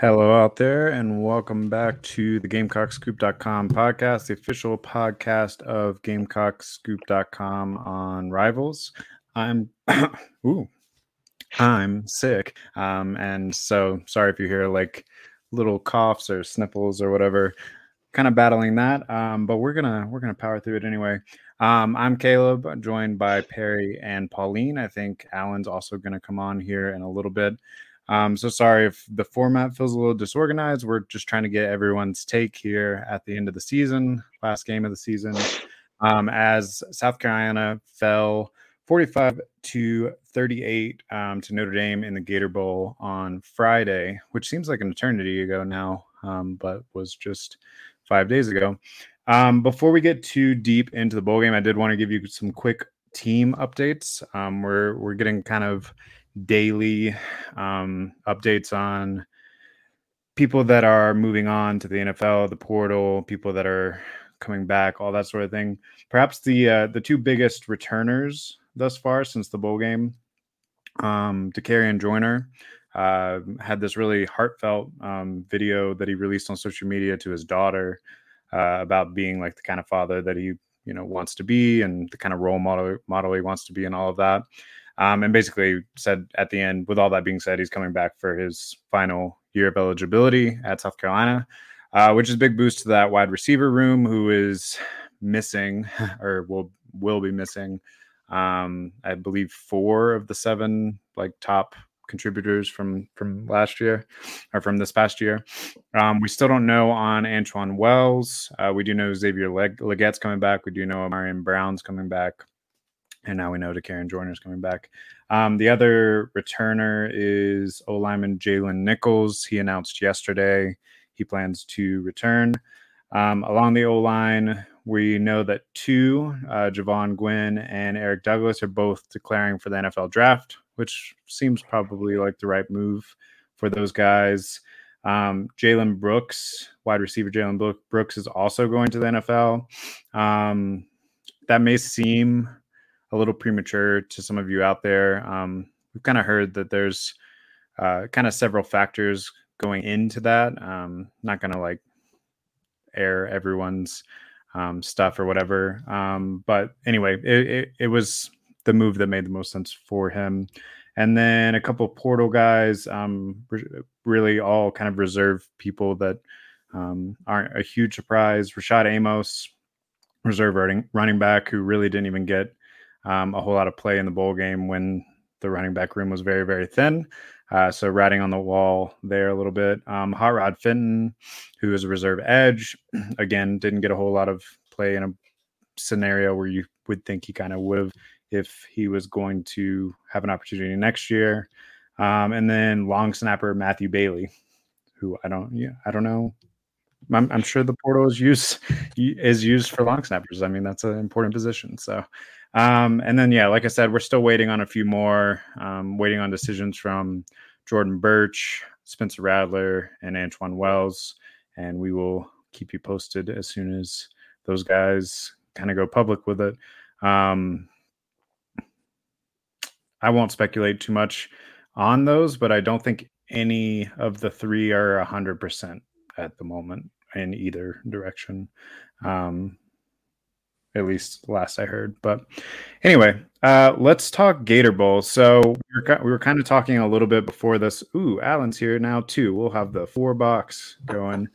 Hello out there, and welcome back to the GamecockScoop.com podcast, the official podcast of GamecockScoop.com on Rivals. I'm ooh, I'm sick, um, and so sorry if you hear like little coughs or sniffles or whatever. Kind of battling that, um, but we're gonna we're gonna power through it anyway. Um, I'm Caleb, joined by Perry and Pauline. I think Alan's also to come on here in a little bit. Um, so sorry if the format feels a little disorganized. We're just trying to get everyone's take here at the end of the season, last game of the season, um, as South Carolina fell 45 to 38 um, to Notre Dame in the Gator Bowl on Friday, which seems like an eternity ago now, um, but was just five days ago. Um, before we get too deep into the bowl game, I did want to give you some quick team updates. Um, we're we're getting kind of daily um, updates on people that are moving on to the NFL, the portal, people that are coming back, all that sort of thing. Perhaps the uh, the two biggest returners thus far since the bowl game, um, Dakereon Joyner. Uh, had this really heartfelt um, video that he released on social media to his daughter uh, about being like the kind of father that he you know wants to be and the kind of role model model he wants to be and all of that. Um, and basically said at the end, with all that being said, he's coming back for his final year of eligibility at South Carolina, uh, which is a big boost to that wide receiver room, who is missing or will will be missing. Um, I believe four of the seven like top contributors from from last year or from this past year. Um, we still don't know on Antwane Wells. Uh, we do know Xavier Leg- Legette's coming back. We do know Marion Brown's coming back and now we know Dakereon Joyner's coming back. Um, the other returner is O lineman Jalen Nichols. He announced yesterday he plans to return. Um, along the O line, we know that two, uh, Jovaughn Gwyn and Eric Douglas, are both declaring for the NFL draft, which seems probably like the right move for those guys. Um, Jalen Brooks, wide receiver Jalen Brooks, is also going to the NFL. Um, that may seem a little premature to some of you out there. Um, we've kind of heard that there's uh, kind of several factors going into that. Um, not going to like air everyone's um, stuff or whatever. Um, but anyway, it, it, it, was the move that made the most sense for him. And then a couple portal guys, um, really all kind of reserve people that um, aren't a huge surprise. Rashad Amos, reserve running running back, who really didn't even get um, a whole lot of play in the bowl game when the running back room was very, very thin. Uh, so riding on the wall there a little bit. Um, Hot Rod Fenton, who is a reserve edge, again didn't get a whole lot of play in a scenario where you would think he kind of would have if he was going to have an opportunity next year. Um, and then long snapper Matthew Bailey, who I don't, yeah, I don't know. I'm, I'm sure the portal is used is used for long snappers. I mean, that's an important position. So um, and then, yeah, like I said, we're still waiting on a few more, um, waiting on decisions from Jordan Burch, Spencer Rattler, and Antwane Wells. And we will keep you posted as soon as those guys kind of go public with it. Um, I won't speculate too much on those, but I don't think any of the three are 100% at the moment in either direction. Um, at least last I heard. But anyway, uh, let's talk Gator Bowl. So we were, we were kind of talking a little bit before this. Ooh, Alan's here now too. We'll have the four box going.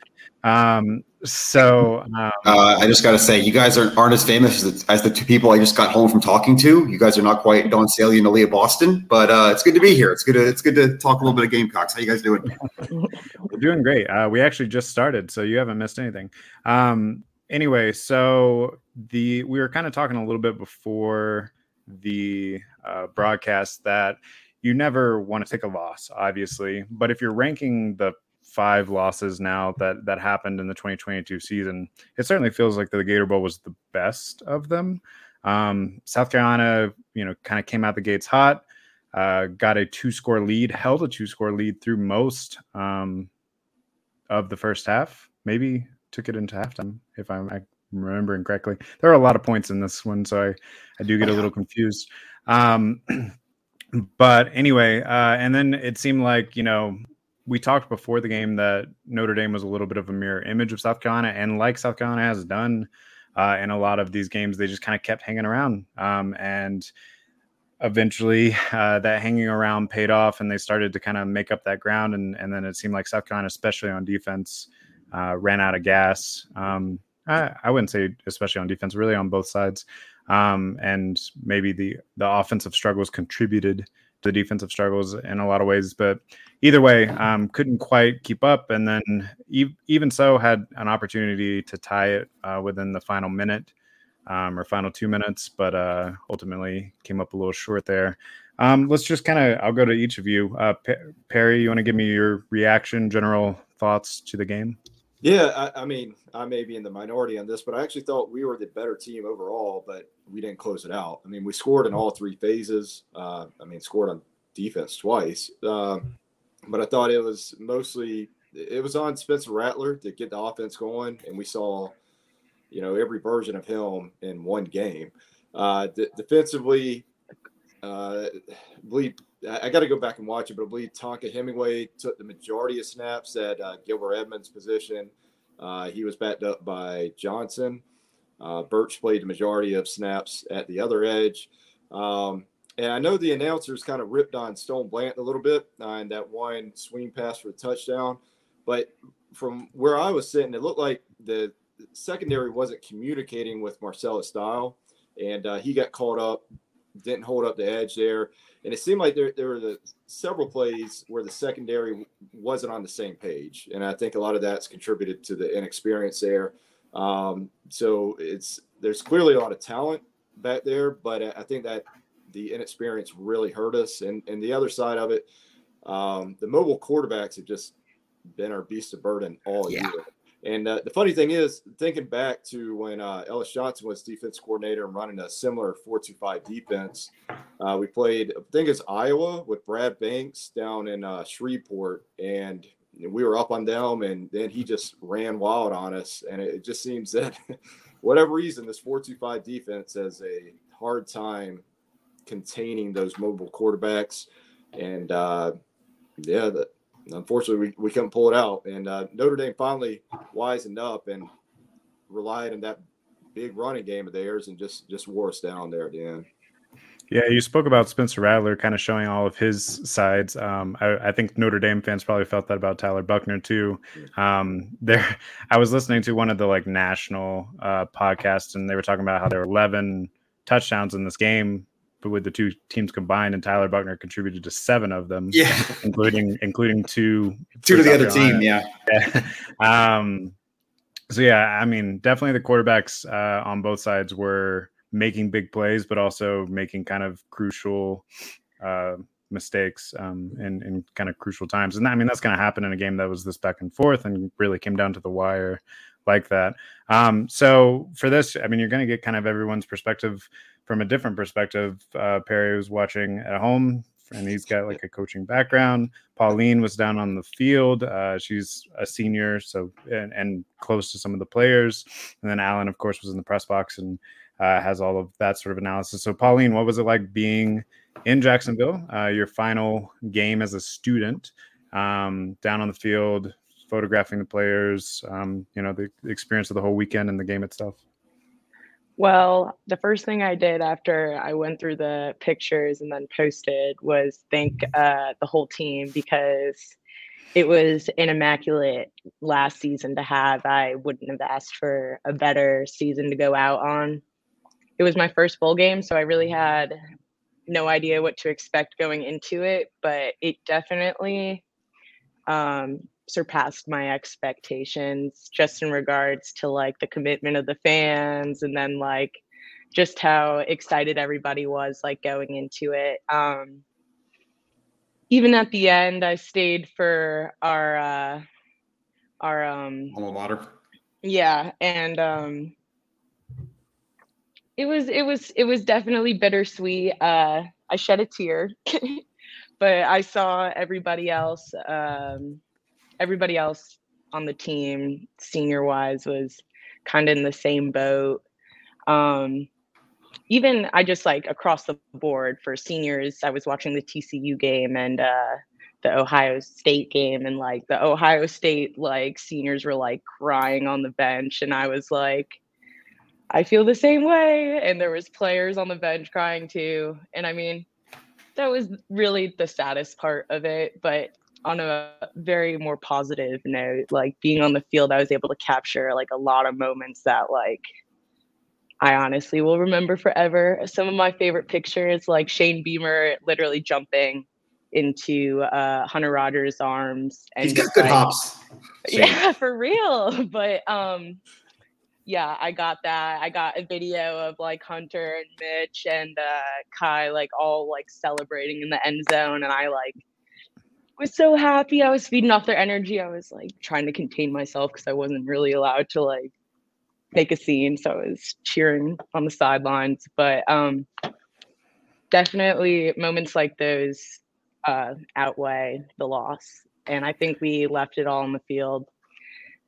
Um, so um, uh, I just got to say, you guys aren't, aren't as famous as the, as the, two people I just got home from talking to. You guys are not quite Dawn Staley and Aliyah Boston, but uh, it's good to be here. It's good to it's good to talk a little bit of Gamecocks. How you guys doing? We're doing great. Uh, we actually just started, so you haven't missed anything. Um, anyway, so the we were kind of talking a little bit before the uh, broadcast that you never want to take a loss, obviously, but if you're ranking the five losses now that that happened in the 2022 season, it certainly feels like the Gator Bowl was the best of them. Um, South Carolina, you know, kind of came out the gates hot, uh, got a two score lead, held a two score lead through most um, of the first half, maybe took it into halftime, if I'm remembering correctly. There are a lot of points in this one, so I, I do get a little confused. Um, but anyway, uh, and then it seemed like you know we talked before the game that Notre Dame was a little bit of a mirror image of South Carolina, and like South Carolina has done uh, in a lot of these games, they just kind of kept hanging around. Um, and eventually, uh, that hanging around paid off, and they started to kind of make up that ground. And, and then it seemed like South Carolina, especially on defense, uh, ran out of gas. Um, I, I, wouldn't say especially on defense, really on both sides. Um, and maybe the the offensive struggles contributed to the defensive struggles in a lot of ways. But either way, um, couldn't quite keep up. And then e- even so, had an opportunity to tie it uh, within the final minute um, or final two minutes, but uh, ultimately came up a little short there. Um, let's just kind of, I'll go to each of you. Uh, P- Perry, you want to give me your reaction, general thoughts to the game? Yeah, I, I, mean, I may be in the minority on this, but I actually thought we were the better team overall, but we didn't close it out. I mean, we scored in all three phases. Uh, I mean, scored on defense twice, uh, but I thought it was mostly it was on Spencer Rattler to get the offense going, and we saw, you know, every version of him in one game. Uh, d- defensively, uh, I believe I got to go back and watch it, but I believe Tonka Hemingway took the majority of snaps at uh, Gilbert Edmonds' position. Uh, he was backed up by Johnson. Uh, Burch played the majority of snaps at the other edge. Um, and I know the announcers kind of ripped on Stone Blanton a little bit on that one swing pass for a touchdown. But from where I was sitting, it looked like the secondary wasn't communicating with Marcellus Dial. And uh, he got caught up, didn't hold up the edge there and it seemed like there, there were the several plays where the secondary wasn't on the same page. And i think a lot of that's contributed to the inexperience there. Um, so it's there's clearly a lot of talent back there but i think that the inexperience really hurt us. And and the other side of it um, the mobile quarterbacks have just been our beast of burden all yeah. year and uh, the funny thing is, thinking back to when uh, Ellis Johnson was defense coordinator and running a similar 4 2 5 defense, uh, we played, I think it's Iowa with Brad Banks down in uh, Shreveport. And we were up on them, and then he just ran wild on us. And it, just seems that, whatever reason, this 4 2 5 defense has a hard time containing those mobile quarterbacks. And uh, yeah, the, unfortunately, we, we couldn't pull it out. And uh, Notre Dame finally wisened up and relied on that big running game of theirs and just just wore us down there at the end. Yeah, you spoke about Spencer Rattler kind of showing all of his sides. Um, I, I, think Notre Dame fans probably felt that about Tyler Buchner too. Um, there, I was listening to one of the like national uh, podcasts, and they were talking about how there were 11 touchdowns in this game, with the two teams combined, and Tyler Buchner contributed to seven of them. Yeah, including including two two to the other Carolina. team. Yeah. yeah. um. So yeah, I mean, definitely the quarterbacks uh, on both sides were making big plays, but also making kind of crucial uh, mistakes um, in, in kind of crucial times. And I mean, that's going to happen in a game that was this back and forth and really came down to the wire like that. Um, so for this, I mean, you're going to get kind of everyone's perspective from a different perspective. Uh, Perry was watching at home, and he's got like a coaching background. Pauline was down on the field. Uh, she's a senior, so and, and, close to some of the players. And then Alan, of course, was in the press box and uh, has all of that sort of analysis. So, Pauline, what was it like being in Jacksonville? Uh, your final game as a student, um, down on the field, photographing the players. Um, you know, the experience of the whole weekend and the game itself. Well, the first thing I did after I went through the pictures and then posted was thank uh, the whole team because it was an immaculate last season to have. I wouldn't have asked for a better season to go out on. It was my first bowl game, so I really had no idea what to expect going into it, but it definitely um, surpassed my expectations just in regards to like the commitment of the fans and then like just how excited everybody was like going into it um even at the end i stayed for our uh our um alma mater. Yeah and um it was it was it was definitely bittersweet uh i shed a tear but i saw everybody else um everybody else on the team, senior wise, was kind of in the same boat. Um, even I just like across the board for seniors, I was watching the TCU game and uh, the Ohio State game and like the Ohio State like seniors were like crying on the bench and I was like I feel the same way and there was players on the bench crying too and I mean that was really the saddest part of it but on a very more positive note like being on the field I was able to capture like a lot of moments that like I honestly will remember forever. Some of my favorite pictures, like Shane Beamer literally jumping into uh, Hunter Rogers' arms. And He's got good like, hops. Yeah, for real. But um, yeah, I got that. I got a video of like Hunter and Mitch and uh, Kai like all like celebrating in the end zone, and I like was so happy. I was feeding off their energy. I was like trying to contain myself because I wasn't really allowed to like make a scene. So I was cheering on the sidelines. But um, definitely moments like those uh, outweigh the loss. And I think we left it all on the field.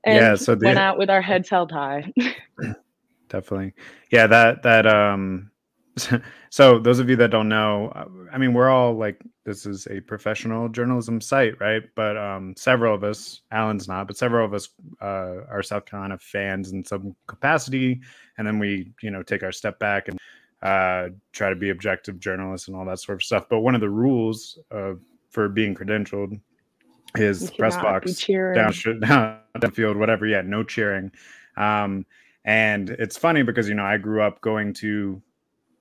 And yeah, so the, went out with our heads held high. definitely. Yeah, that that um so those of you that don't know uh, i mean we're all like this is a professional journalism site right? But um several of us alan's not but several of us uh, are south carolina fans in some capacity. And then we you know take our step back and uh, try to be objective journalists and all that sort of stuff. But one of the rules uh, for being credentialed is press box down, down down field whatever. Yeah no cheering. Um and it's funny because you know i grew up going to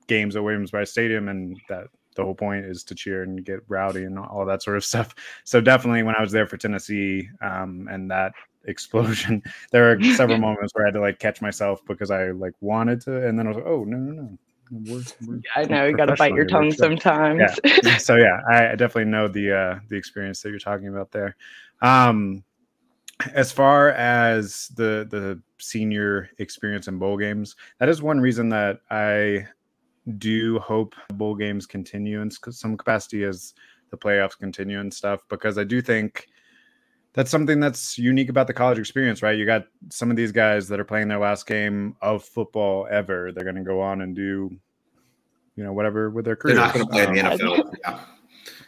games at Williams-Brice Stadium, and that the whole point is to cheer and get rowdy and all that sort of stuff. So definitely, when I was there for Tennessee um, and that explosion, there were several moments where I had to like catch myself because I like wanted to, and then I was like, oh no no no. We're, we're I know you got to bite your tongue sometimes. Yeah. so yeah, I definitely know the uh, the experience that you're talking about there. Um, as far as the the senior experience in bowl games, that is one reason that I do hope bowl games continue in some capacity as the playoffs continue and stuff because I do think that's something that's unique about the college experience, right? You got some of these guys that are playing their last game of football ever. They're going to go on and do, you know, whatever with their career. They're not going to play um, in the um, NFL. Yeah.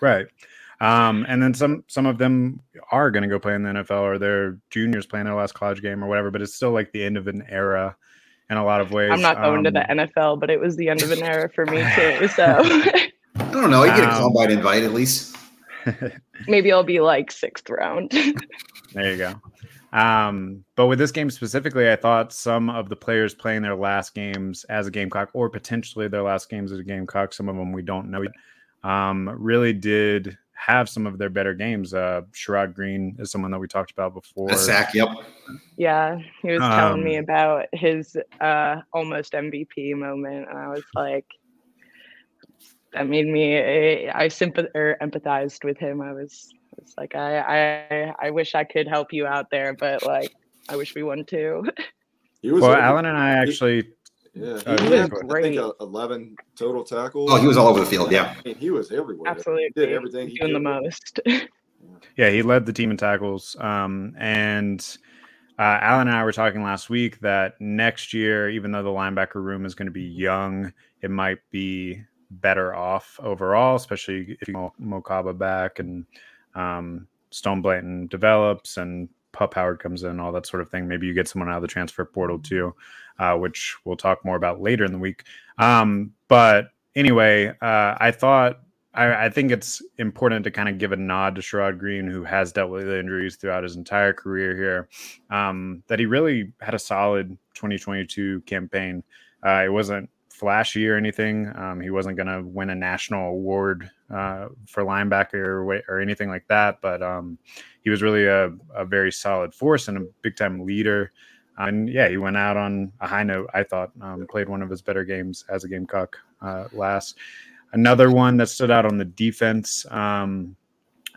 Right. Um, and then some some of them are going to go play in the NFL or they're juniors playing their last college game or whatever, but it's still like the end of an era in a lot of ways. I'm not going um, to the um, NFL, but it was the end of an era for me too. So I don't know. You get a um, combine invite at least. Maybe I'll be like sixth round. there you go. Um, but with this game specifically, I thought some of the players playing their last games as a Gamecock, or potentially their last games as a Gamecock, some of them we don't know, um, really did have some of their better games. Uh, Sherrod Greene is someone that we talked about before. A sack, yep. Yeah, he was telling um, me about his uh, almost MVP moment, and I was like, that made me. I sympath or empathized with him. I was, was like, I, I, I wish I could help you out there, but like, I wish we won too. well, Alan and I actually yeah, uh, he was great. I think eleven total tackles. Oh, he was all over the field. Yeah, I mean, he was everywhere. Absolutely, he did everything. He doing did. the most. yeah, he led the team in tackles. Um, and uh, Alan and I were talking last week that next year, even though the linebacker room is going to be young, it might be better off overall, especially if you Mo- Mokaba back and um, Stone Blanton develops and Pup Howard comes in, all that sort of thing. Maybe you get someone out of the transfer portal too uh, which we'll talk more about later in the week. Um, but anyway, uh, I thought I, I, think it's important to kind of give a nod to Sherrod Greene, who has dealt with injuries throughout his entire career here. Um, that he really had a solid 2022 campaign. Uh, it wasn't flashy or anything. Um, he wasn't going to win a national award uh, for linebacker or, or, anything like that, but um, he was really a, a, very solid force and a big time leader and yeah, he went out on a high note. I thought um, played one of his better games as a Gamecock uh, last. Another one that stood out on the defense, um,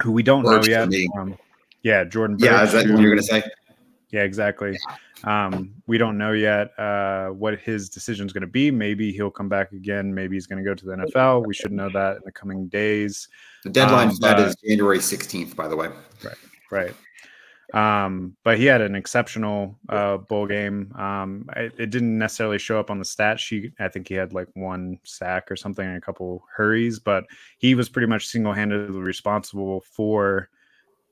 who we don't Burch know yet. Um, yeah, Jordan. Burch, yeah, is that what you're gonna say? Yeah, exactly. Um, we don't know yet uh, what his decision is going to be. Maybe he'll come back again. Maybe he's going to go to the NFL. We should know that in the coming days. The deadline um, for that is January 16th, by the way. Right, right. Um, but he had an exceptional uh, bowl game. Um, it, it, didn't necessarily show up on the stat sheet. I think he had like one sack or something and a couple hurries, but he was pretty much single handedly responsible for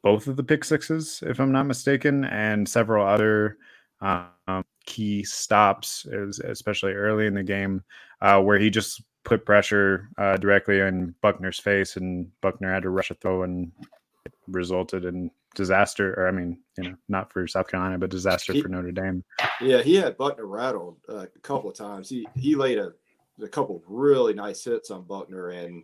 both of the pick sixes, if I'm not mistaken, and several other um, key stops, especially early in the game, uh, where he just put pressure uh, directly in Buchner's face, and Buchner had to rush a throw and resulted in disaster, or I mean, you know, not for South Carolina, but disaster he, for Notre Dame. Yeah, he had Buchner rattled uh, a couple of times. He he laid a, a couple really nice hits on Buchner, and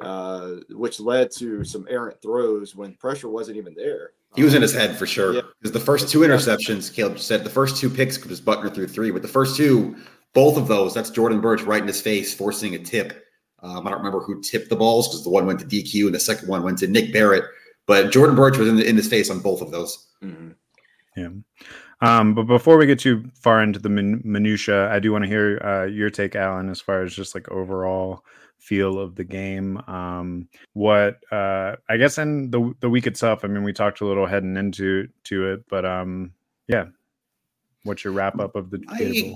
uh, which led to some errant throws when pressure wasn't even there. He was in his head for sure. Because yeah. the first two interceptions, Caleb said the first two picks was Buchner through three, but the first two, both of those, that's Jordan Burch right in his face, forcing a tip. Um, I don't remember who tipped the balls because the one went to DQ and the second one went to Nick Barrett. But Jordan Burch was in, the, in his face on both of those. Mm-hmm. Yeah. Um, but before we get too far into the min- minutia, I do want to hear uh, your take, Alan, as far as just like overall feel of the game. Um, what uh, I guess in the the week itself. I mean, we talked a little heading into to it, but um, yeah. What's your wrap up of the I,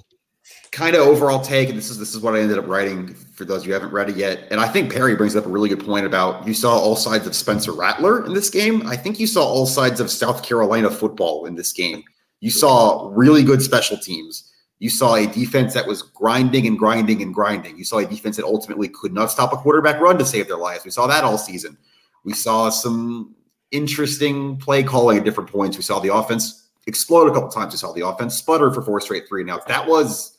kind of overall take, and this is this is what I ended up writing for those of you haven't read it yet. And I think Perry brings up a really good point about you saw all sides of Spencer Rattler in this game. I think you saw all sides of South Carolina football in this game. You saw really good special teams. You saw a defense that was grinding and grinding and grinding. You saw a defense that ultimately could not stop a quarterback run to save their lives. We saw that all season. We saw some interesting play calling at different points. We saw the offense explode a couple times. We saw the offense sputter for four straight three. Now that was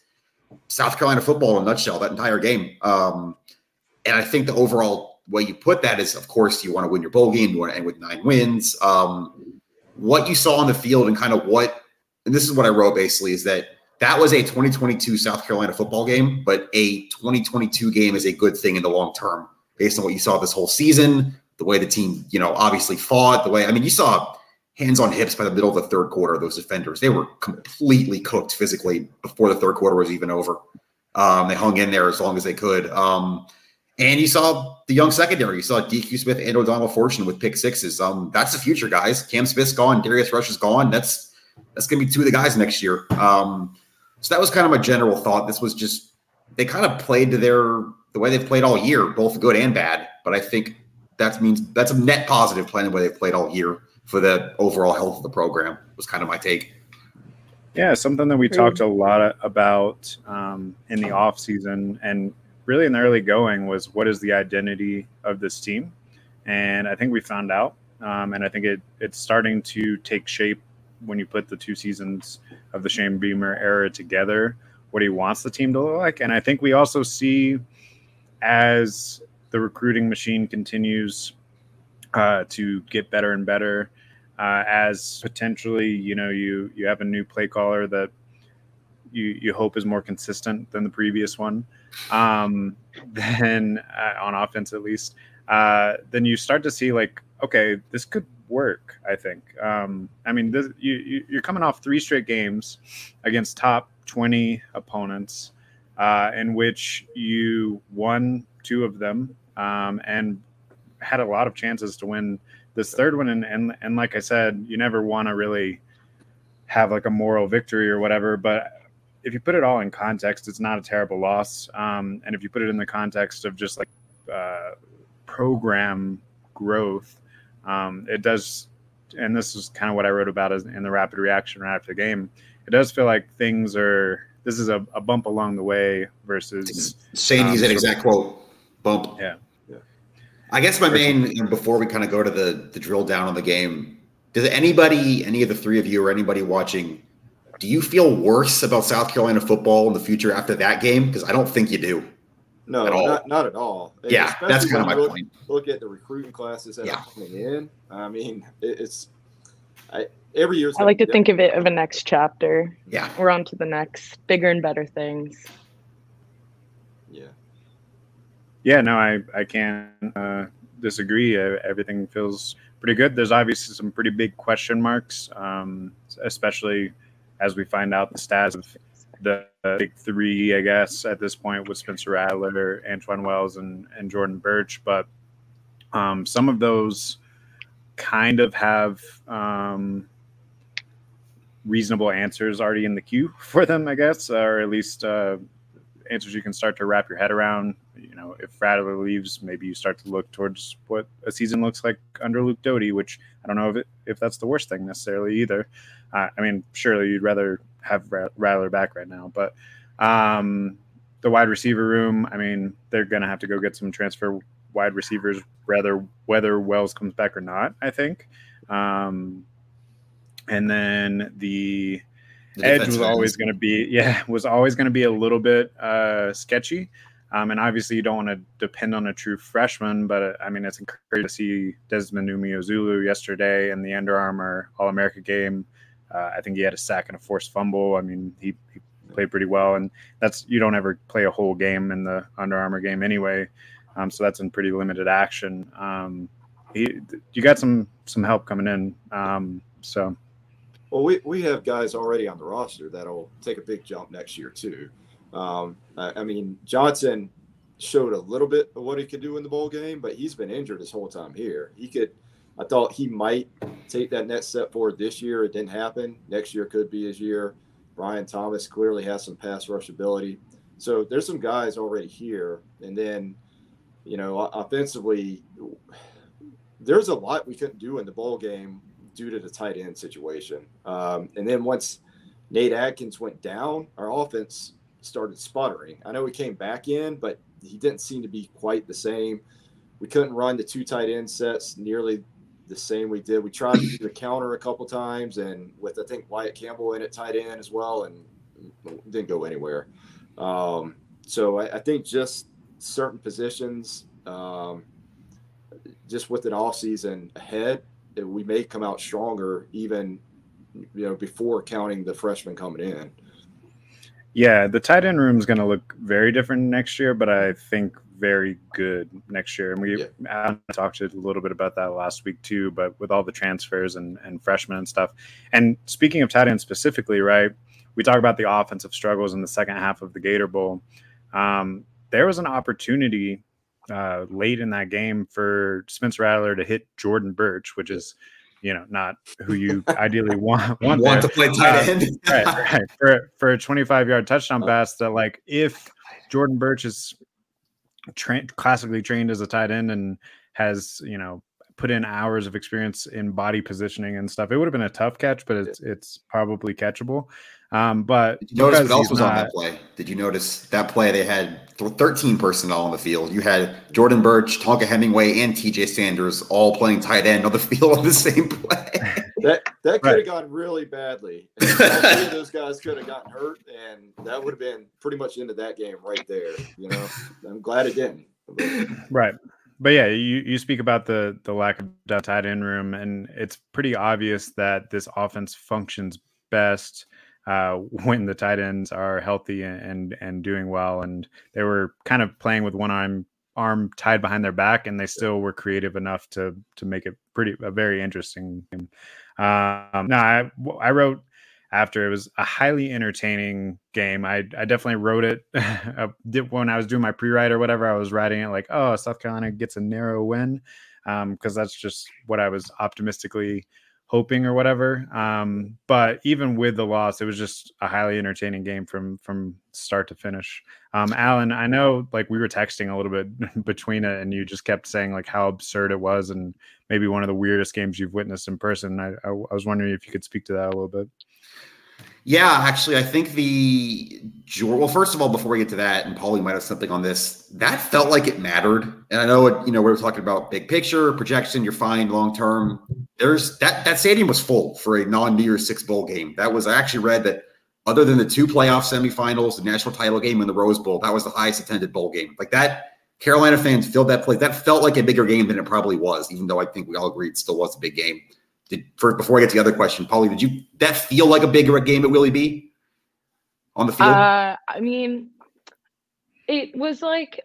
South Carolina football in a nutshell, that entire game. Um, and I think the overall way you put that is, of course, you want to win your bowl game, you want to end with nine wins. Um, what you saw on the field and kind of what, and this is what I wrote basically, is that that was a 2022 South Carolina football game, but a 2022 game is a good thing in the long term based on what you saw this whole season, the way the team, you know, obviously fought, the way, I mean, you saw hands on hips by the middle of the third quarter. Those defenders, they were completely cooked physically before the third quarter was even over. Um, they hung in there as long as they could. Um, and you saw the young secondary. You saw DQ Smith and O'Donnell Fortune with pick sixes. Um, that's the future, guys. Cam Smith's gone. Darius Rush is gone. That's that's to be two of the guys next year. Um, so that was kind of my general thought. This was just they kind of played to their the way they've played all year, both good and bad. But I think that means that's a net positive playing the way they've played all year for the overall health of the program was kind of my take. Yeah, something that we talked a lot about um, in the off season and really in the early going was what is the identity of this team, and I think we found out, um, and I think it it's starting to take shape when you put the two seasons of the Shane Beamer era together. What he wants the team to look like, and I think we also see as the recruiting machine continues uh, to get better and better uh, as potentially you know you you have a new play caller that you you hope is more consistent than the previous one um, then uh, on offense at least uh, then you start to see like okay this could work i think. Um, i mean this, you, you're coming off three straight games against top 20 opponents uh, in which you won two of them um, and had a lot of chances to win this third one. And and, and like i said you never want to really have like a moral victory or whatever but if you put it all in context it's not a terrible loss. Um, and if you put it in the context of just like uh, program growth um, it does and this is kind of what i wrote about in the rapid reaction right after the game it does feel like things are this is a, a bump along the way versus saying um, an exact quote bump yeah I guess my main before we kind of go to the the drill down on the game, does anybody, any of the three of you or anybody watching, do you feel worse about South Carolina football in the future after that game? Because I don't think you do. No, at not, not at all. And yeah, that's kind of my look, point. Look at the recruiting classes that yeah. are coming in. I mean, it, it's I, every year. I like to think of it of a next chapter. Yeah, we're on to the next bigger and better things. Yeah, no, I I can't uh, disagree. Everything feels pretty good. There's obviously some pretty big question marks, um, especially as we find out the stats of the big three, I guess, at this point with Spencer Rattler, Antwane Wells, and and Jordan Burch. But um, some of those kind of have um, reasonable answers already in the queue for them, I guess, or at least uh, answers you can start to wrap your head around. You know, if Rattler leaves, maybe you start to look towards what a season looks like under Luke Doty, which I don't know if it, if that's the worst thing necessarily either. Uh, I mean, surely you'd rather have Rattler back right now, but um, the wide receiver room, I mean, they're going to have to go get some transfer wide receivers, rather whether Wells comes back or not. I think. Um, and then the, the edge was always going to be yeah was always going to be a little bit uh, sketchy. Um, and obviously, you don't want to depend on a true freshman, but uh, I mean, it's encouraging to see Desmond Umeozulu yesterday in the Under Armour All America game. Uh, I think he had a sack and a forced fumble. I mean, he, he, played pretty well, and that's you don't ever play a whole game in the Under Armour game anyway. Um, so that's in pretty limited action. Um, he, you got some some help coming in. Um, so, well, we we have guys already on the roster that'll take a big jump next year too. Um, I, I, mean, Johnson showed a little bit of what he could do in the bowl game, but he's been injured his whole time here. He could. I thought he might take that next step forward this year. It didn't happen. Next year could be his year. Bryan Thomas clearly has some pass rush ability. So there's some guys already here. And then, you know, offensively, there's a lot we couldn't do in the bowl game due to the tight end situation. Um, and then once Nate Adkins went down, our offense started sputtering. I know he came back in, but he didn't seem to be quite the same. We couldn't run the two tight end sets nearly the same we did. We tried to do the counter a couple times, and with I think Wyatt Campbell in at tight end as well, and didn't go anywhere. Um, so I, I, think just certain positions, um, just with an off season ahead, we may come out stronger even you know before counting the freshmen coming in. Yeah, the tight end room is going to look very different next year, but I think very good next year. And we yeah. talked a little bit about that last week too, but with all the transfers and, and freshmen and stuff. And speaking of tight end specifically, right? We talk about the offensive struggles in the second half of the Gator Bowl. Um, there was an opportunity uh, late in that game for Spencer Rattler to hit Jordan Burch, which is you know not who you ideally want want, want to play tight uh, end. Uh, right, right. For for a 25 yard touchdown pass that like if Jordan Burch is tra- classically trained as a tight end and has you know put in hours of experience in body positioning and stuff. It would have been a tough catch, but it's it's probably catchable. Um, but Did you notice what else was not, on that play? Did you notice that play? They had 13 personnel on the field. You had Jordan Burch, Tonka Hemingway, and TJ Sanders all playing tight end on the field on the same play. that that could have gone really badly. those guys could have gotten hurt, and that would have been pretty much into that game right there. You know, I'm glad it didn't. Right but yeah, you, you speak about the the lack of tight end room, and it's pretty obvious that this offense functions best uh, when the tight ends are healthy and and doing well. And they were kind of playing with one arm arm tied behind their back, and they still were creative enough to to make it pretty a very interesting game. Um, no, I I wrote after it was a highly entertaining game. I, I definitely wrote it when I was doing my pre-write or whatever. I was writing it like, oh, South Carolina gets a narrow win, because um, that's just what I was optimistically hoping or whatever. Um, but even with the loss, it was just a highly entertaining game from from start to finish. Um, Alan, I know like we were texting a little bit between it, and you just kept saying like how absurd it was, and maybe one of the weirdest games you've witnessed in person. I, I, I was wondering if you could speak to that a little bit. Yeah, actually, I think the well, first of all, before we get to that, and Paulie might have something on this. That felt like it mattered, and I know it. You know, we are talking about big picture projection. You're fine long term. There's that that stadium was full for a non New Year's Six bowl game. That was I actually read that other than the two playoff semifinals, the national title game, and the Rose Bowl, that was the highest attended bowl game. Like that, Carolina fans filled that place. That felt like a bigger game than it probably was, even though I think we all agreed it still was a big game. Did for before I get to the other question, Polly, did you that feel like a bigger game at Willie B on the field? Uh, I mean, it was like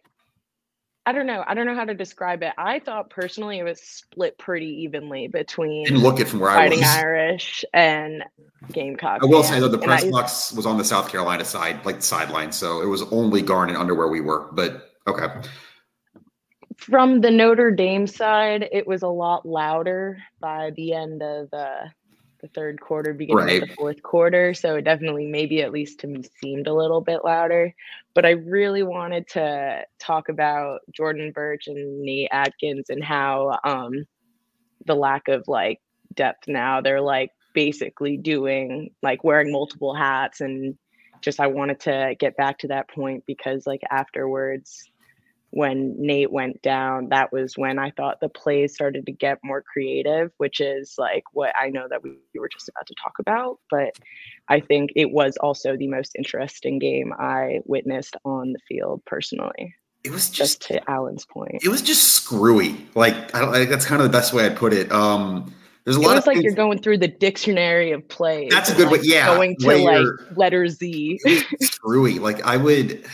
I don't know. I don't know how to describe it. I thought personally it was split pretty evenly between Didn't look it from where Fighting I was. Irish and Gamecock. I will say though the press I, box was on the South Carolina side, like the sideline, so it was only Garnet under where we were. But okay from the Notre Dame side, it was a lot louder by the end of uh, the third quarter, beginning Right. of the fourth quarter. So it definitely, maybe at least to me, seemed a little bit louder. But I really wanted to talk about Jordan Burch and Nate Adkins and how um, the lack of like depth now. They're like basically doing like wearing multiple hats and just I wanted to get back to that point because like afterwards when Nate went down, that was when I thought the plays started to get more creative, which is like what I know that we were just about to talk about. But I think it was also the most interesting game I witnessed on the field personally, It was just just to Alan's point. it was just screwy. Like I don't like that's kind of the best way I'd put it. Um there's a It lot was of like things- you're going through the dictionary of plays. That's a good way- yeah, Going to like letter Z. screwy. Like I would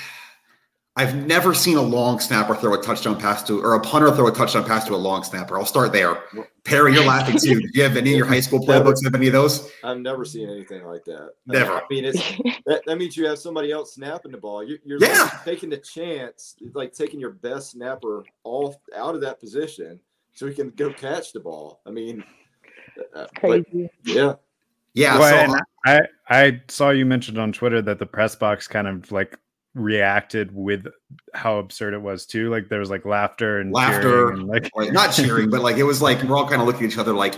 I've never seen a long snapper throw a touchdown pass to or a punter throw a touchdown pass to a long snapper. I'll start there. Perry, you're laughing too. Do you have any of your high school playbooks have any of those? I've never seen anything like that. Never. I mean, it's that, that means you have somebody else snapping the ball. You're, you're Yeah. literally taking the chance, like taking your best snapper off out of that position so he can go catch the ball. I mean, uh, but Crazy. yeah, Yeah. Well, so- and I I saw you mentioned on Twitter that the press box kind of like reacted with how absurd it was too. Like there was like laughter and Laughter. and like like not cheering, but like it was like we're all kind of looking at each other like,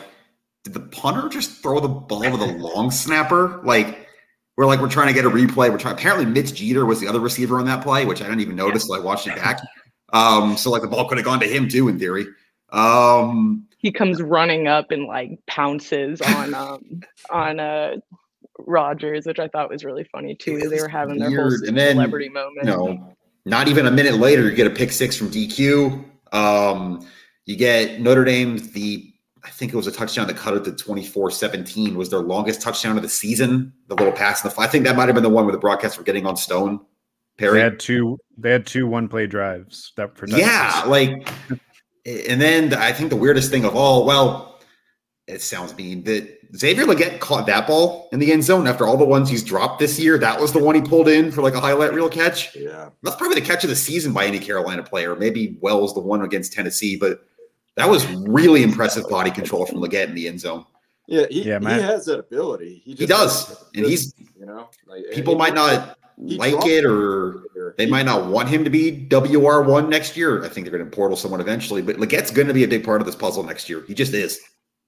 did the punter just throw the ball to the long snapper? Like we're like we're trying to get a replay. We're trying. Apparently, Mitch Jeter was the other receiver on that play, which I didn't even notice. So I watched it back. Um, so like the ball could have gone to him too, in theory. Um, he comes running up and like pounces on um on uh Rogers, which I thought was really funny too. It They were having their whole weird. And then, celebrity moment. you know, not even a minute later, you get a pick six from DQ. Um, you get Notre Dame, the I think it was a touchdown that cut it to 24 17, was their longest touchdown of the season. The little pass in the I think that might have been the one where the broadcast were getting on Stone. Perry. they had two they had two one play drives that for Yeah, like, and then I think the weirdest thing of all, well, it sounds mean that Xavier Legette caught that ball in the end zone after all the ones he's dropped this year. That was the one he pulled in for like a highlight reel catch. yeah. That's probably the catch of the season by any Carolina player. Maybe Wells the one against Tennessee, but that was really impressive body control from Leggett in the end zone. Yeah, he, Yeah, he has that ability. He, He just does, and he's you know, like people and- might not like it or they He- might not want him to be WR one next year. I think they're going to portal someone eventually, but Legette's going to be a big part of this puzzle next year. He just is.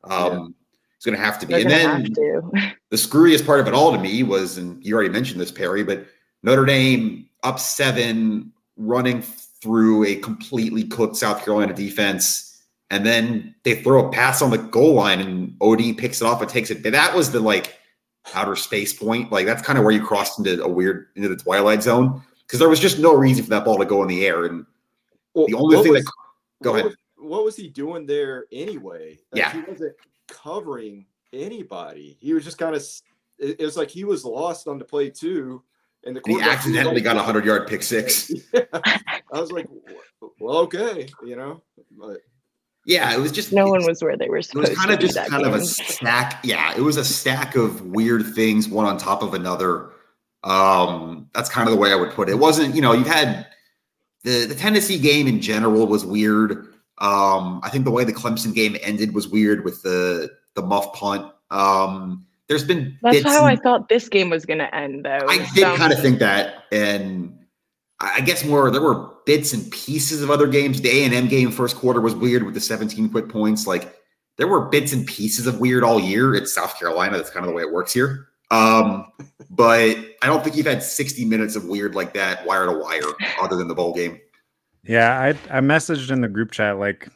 Um, He's going to have to be. They're And then the screwiest part of it all to me was, and you already mentioned this, Perry, but Notre Dame up seven, running through a completely cooked South Carolina defense, and then they throw a pass on the goal line, and OD picks it off and takes it. That was the like outer space point. Like that's kind of where you crossed into a weird into the twilight zone because there was just no reason for that ball to go in the air. And Well, the only what thing was- that go what ahead. Was, what was he doing there anyway? Like, Yeah. he wasn't covering anybody. He was just kind of. It, it was like he was lost on the play too, and the he accidentally got a hundred yard pick six. Yeah. I was like, well, okay, you know, but Yeah, it was just no one was where they were It was kind to of just that kind of a game. stack. Yeah, it was a stack of weird things, one on top of another. Um, that's kind of the way I would put it. It wasn't, you know, you've had the the Tennessee game in general was weird. Um, I think the way the Clemson game ended was weird with the the muff punt. Um, there's been That's how I thought this game was going to end, though. I did kind of think that, and I I guess more there were bits and pieces of other games. The A and M game first quarter was weird with the 17 quick points. Like there were bits and pieces of weird all year. It's South Carolina. That's kind of the way it works here. Um, but I don't think you've had 60 minutes of weird like that, wire to wire, other than the bowl game. Yeah, I I messaged in the group chat like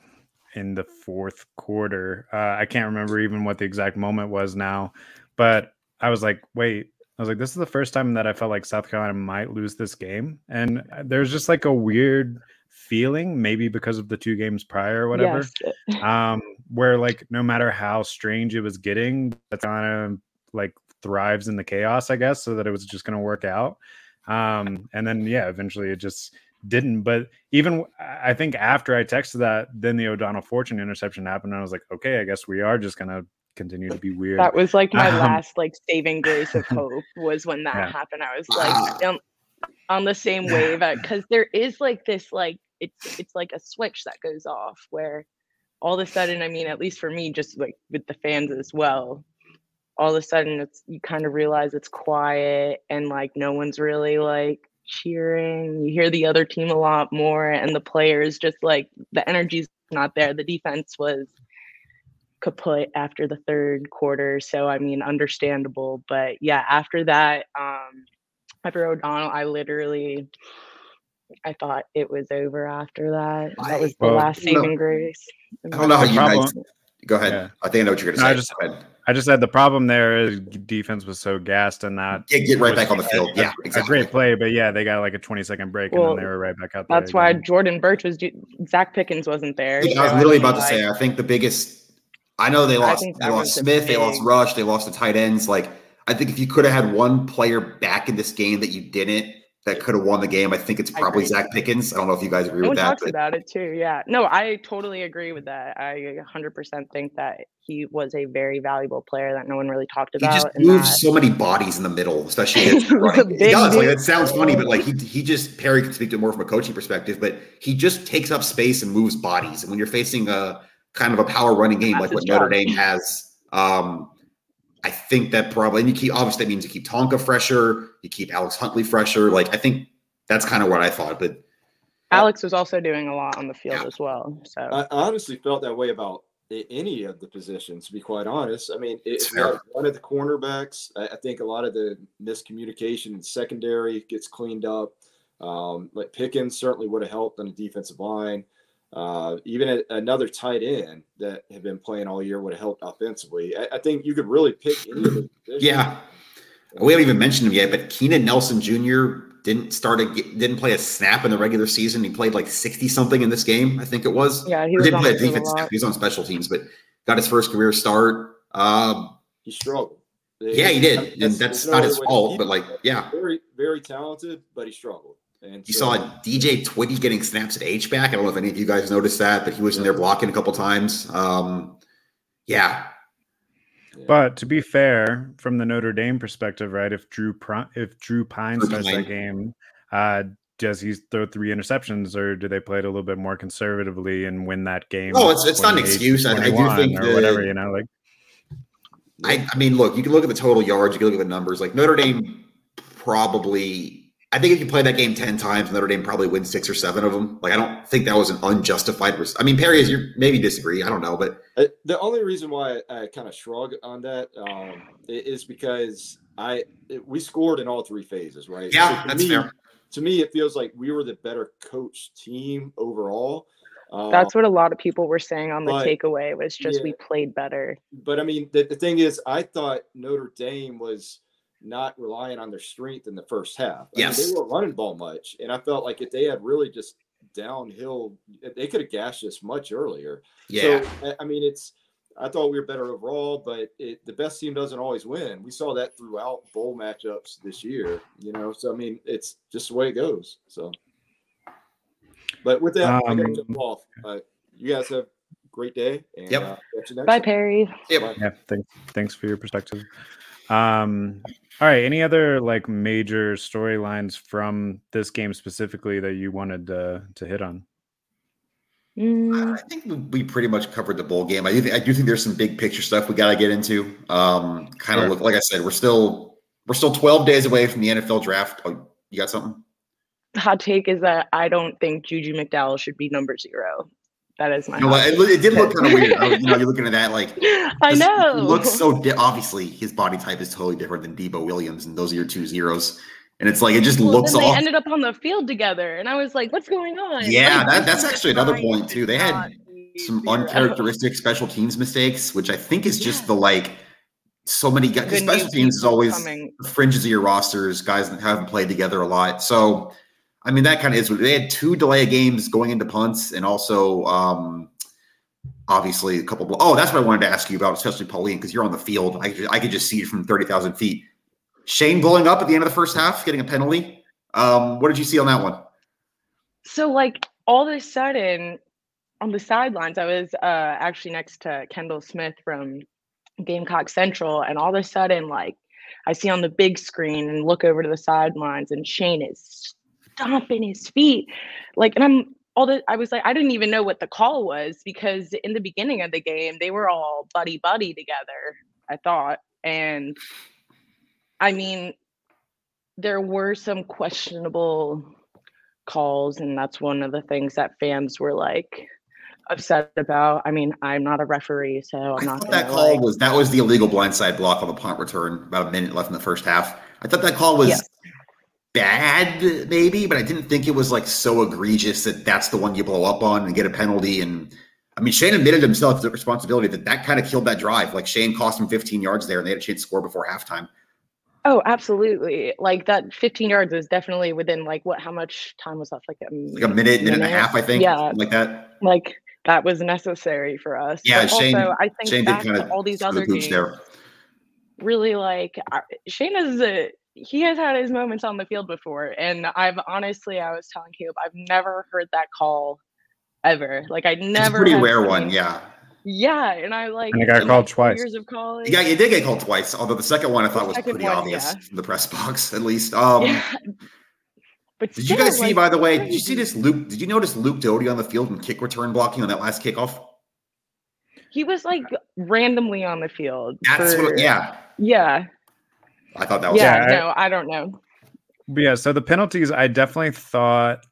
in the fourth quarter. Uh, I can't remember even what the exact moment was now, but I was like, wait. I was like, this is the first time that I felt like South Carolina might lose this game, and uh, there's just like a weird feeling, maybe because of the two games prior or whatever, Yes. um, where like no matter how strange it was getting, that's kind of like thrives in the chaos, I guess, so that it was just going to work out. Um, and then yeah, eventually it just didn't. But even I think after I texted that, then the O'Donnell Fortune interception happened, and I was like, okay, I guess we are just gonna continue to be weird. That was like my Um, last like saving grace of hope was when that Yeah. happened. I was like on, on the same wave because there is like this like it's it's like a switch that goes off where all of a sudden, I mean, at least for me, just like with the fans as well, all of a sudden it's you kind of realize it's quiet and like no one's really like cheering. You hear the other team a lot more, and the players just like the energy's not there. The defense was kaput after the third quarter. So I mean, understandable. But yeah, after that, um, after O'Donnell, I literally I thought it was over after that. That was the Well, last no. saving grace. I don't know how you guys. Problem- Go ahead. Yeah. I think I know what you're going to No, say. I just- Go ahead. I just said the problem there is defense was so gassed and that Get, get right back on the field. a- Yeah, a great play, but yeah, they got like a 20 second break and then they were right back out there. That's why. Jordan Burch was Zach Pickens wasn't there. I was so, I literally mean, about to like, say. I think the biggest. I know they lost. They lost was the Smith. They lost Rush. They lost the tight ends. Like I think if you could have had one player back in this game that you didn't, that could have won the game. I think it's probably. Zach Pickens. I don't know if you guys agree No with that. talks But about it too. Yeah. No, I totally agree with that. I 100% think that he was a very valuable player that no one really talked about. he just moves that- so many bodies in the middle, especially against running. He big does. Like it sounds funny, but like he he just Perry can speak to it more from a coaching perspective, but he just takes up space and moves bodies. And when you're facing a kind of a power running game That's like what Notre. Dame has, um, I think that probably and you keep obviously that means you keep Tonka fresher, you keep Alex Huntley fresher. Like I think that's kind of what I thought. But Alex was also doing a lot on the field Yeah. as well. So I I honestly felt that way about any of the positions, to be quite honest. I mean, It's it's one of the cornerbacks. I, I think a lot of the miscommunication in secondary gets cleaned up. Um, like Pickens certainly would have helped on the defensive line. Uh, even a, another tight end that had been playing all year would have helped offensively. I, I think you could really pick any of the positions. Yeah. We haven't even mentioned him yet, but Keenan Nelson Jr. didn't start a didn't play a snap in the regular season. He played like 60 something in this game, I think it was. yeah, he was didn't on play a field a defense snap. He was on special teams, but got his first career start. Um, he struggled. yeah, he did, and That's- that's not his fault. keep But like, yeah, very, very talented, but he struggled. And you so- saw DJ Twitty getting snaps at H back. I don't know if any of you guys noticed that, but he was in there blocking a couple times. Um, yeah, yeah. But to be fair, from the Notre Dame perspective, right? If Drew Pri- if Drew Pyne Drew starts Pyne. that game, uh, does he throw three interceptions, or do they play it a little bit more conservatively and win that game? Oh, it's- it's not an excuse. I- I do think or the- whatever. You know, like I, I mean, look, you can look at the total yards, you can look at the numbers. Like Notre Dame probably, I think if you play that game 10 times, Notre Dame probably wins six or seven of them. Like, I don't think that was an unjustified. Res- I mean, Perry, is you maybe disagree. I don't know, but Uh, the only reason why I kind of shrug on that um, is because I it- we scored in all three phases, right? yeah, to that's me, fair. To me, it feels like we were the better coached team overall. Um, That's what a lot of people were saying on the but- takeaway was just we played better. but I mean, the, the thing is, I thought Notre Dame was not relying on their strength in the first half. I mean, Yes. they weren't running the ball much, and I felt like if they had really just downhill, they could have gashed us much earlier. Yeah. So I- I mean, it's. I thought we were better overall, but it, the best team doesn't always win. We saw that throughout bowl matchups this year. You know, so I mean, it's just the way it goes. So, but with that, I gotta Um, jump off. Uh, you guys have a great day. And, Yep. Uh, catch you next Bye, time. Perry. Yep. yeah, thanks thanks for your perspective. Um, all right, any other like major storylines from this game specifically that you wanted to to hit on? Mm, I think we- we pretty much covered the bowl game. I do, think, I do think there's some big picture stuff we got to get into. Um, kind of Sure. look like I said, we're still we're still 12 days away from the NFL draft. Oh, you got something? hot take is that I don't think Juju McDowell should be number zero. That is my. You know, it, it did look kind of weird. I was- you know, you're looking at that like I know. Looks so di- obviously his body type is totally different than Debo Williams, and those are your two zeros. And it's like it just Well, looks then they off. ended up on the field together, and I was like, "What's going on?" Yeah, Like, that- that's actually another point, too. They had Some zero. uncharacteristic special teams mistakes, which I think is just Yeah. the like so many guys. 'cause The new Special teams is always coming. the fringes of your rosters, guys that haven't played together a lot. So, I mean, that kind of is. They had two delay games going into punts, and also um, obviously a couple. Of, oh, that's what I wanted to ask you about, especially Pauline, because you're on the field. I I could just see it from thirty thousand feet. Shane blowing up at the end of the first half, getting a penalty. Um, what did you see on that one? So like all of a sudden on the sidelines, I was uh actually next to Kendall Smith from Gamecock Central, and all of a sudden, like I see on the big screen and look over to the sidelines, and Shane is stomping his feet. Like, and I'm all the I was like, I didn't even know what the call was because in the beginning of the game, they were all buddy buddy together. I thought. And I mean, there were some questionable calls, and that's one of the things that fans were like upset about. I mean, I'm not a referee, so I'm I not. thought that call like- was that was the illegal blindside block on the punt return. About a minute left in the first half. I thought that call was Yes. Bad, maybe, but I didn't think it was like so egregious that that's the one you blow up on and get a penalty. And I mean, Shane admitted himself the responsibility that that kind of killed that drive. Like Shane cost him 15 yards there, and they had a chance to score before halftime. Oh, absolutely. Like that 15 yards was definitely within like what? How much time was left? Like a Like a minute, minute and a half, I think, Yeah. like that. like that was necessary for us. Yeah, but Shane- also I think Shane did kind of all these the other games, there. really like Shane is a he has had his moments on the field before, and I've honestly I was telling Caleb I've never heard that call ever. Like I never. It's a pretty rare seen- one, yeah. Yeah, and I like And it got called my twice. Years of college. Yeah, you did get called twice, although the second one I thought was pretty one, obvious yeah. from the press box, at least. Um, Yeah. But Did you still, guys see, by the way, did you see this Luke? Did you notice Luke Doty on the field and kick return blocking on that last kickoff? He was like randomly on the field. That's for- what, yeah. Yeah. I thought that was Yeah. Yeah, I- no, I don't know. Yeah, so the penalties, I definitely thought,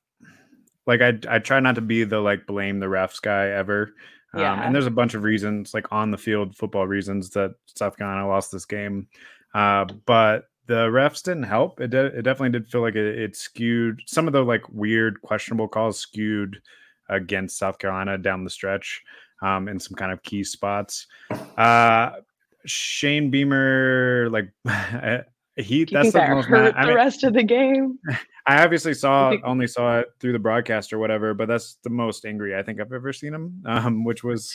like, I I try not to be the like blame the refs guy ever. Um, Yeah. and there's a bunch of reasons, like on the field football reasons, that South Carolina lost this game. Uh, but the refs didn't help. It did, it definitely did feel like it, it skewed some of the like weird, questionable calls skewed against South Carolina down the stretch um, in some kind of key spots. Uh, Shane Beamer, like he, Do you that's think the that most. hurt I the mean, rest of the game? I obviously saw only saw it through the broadcast or whatever, but that's the most angry I think I've ever seen him, um, which was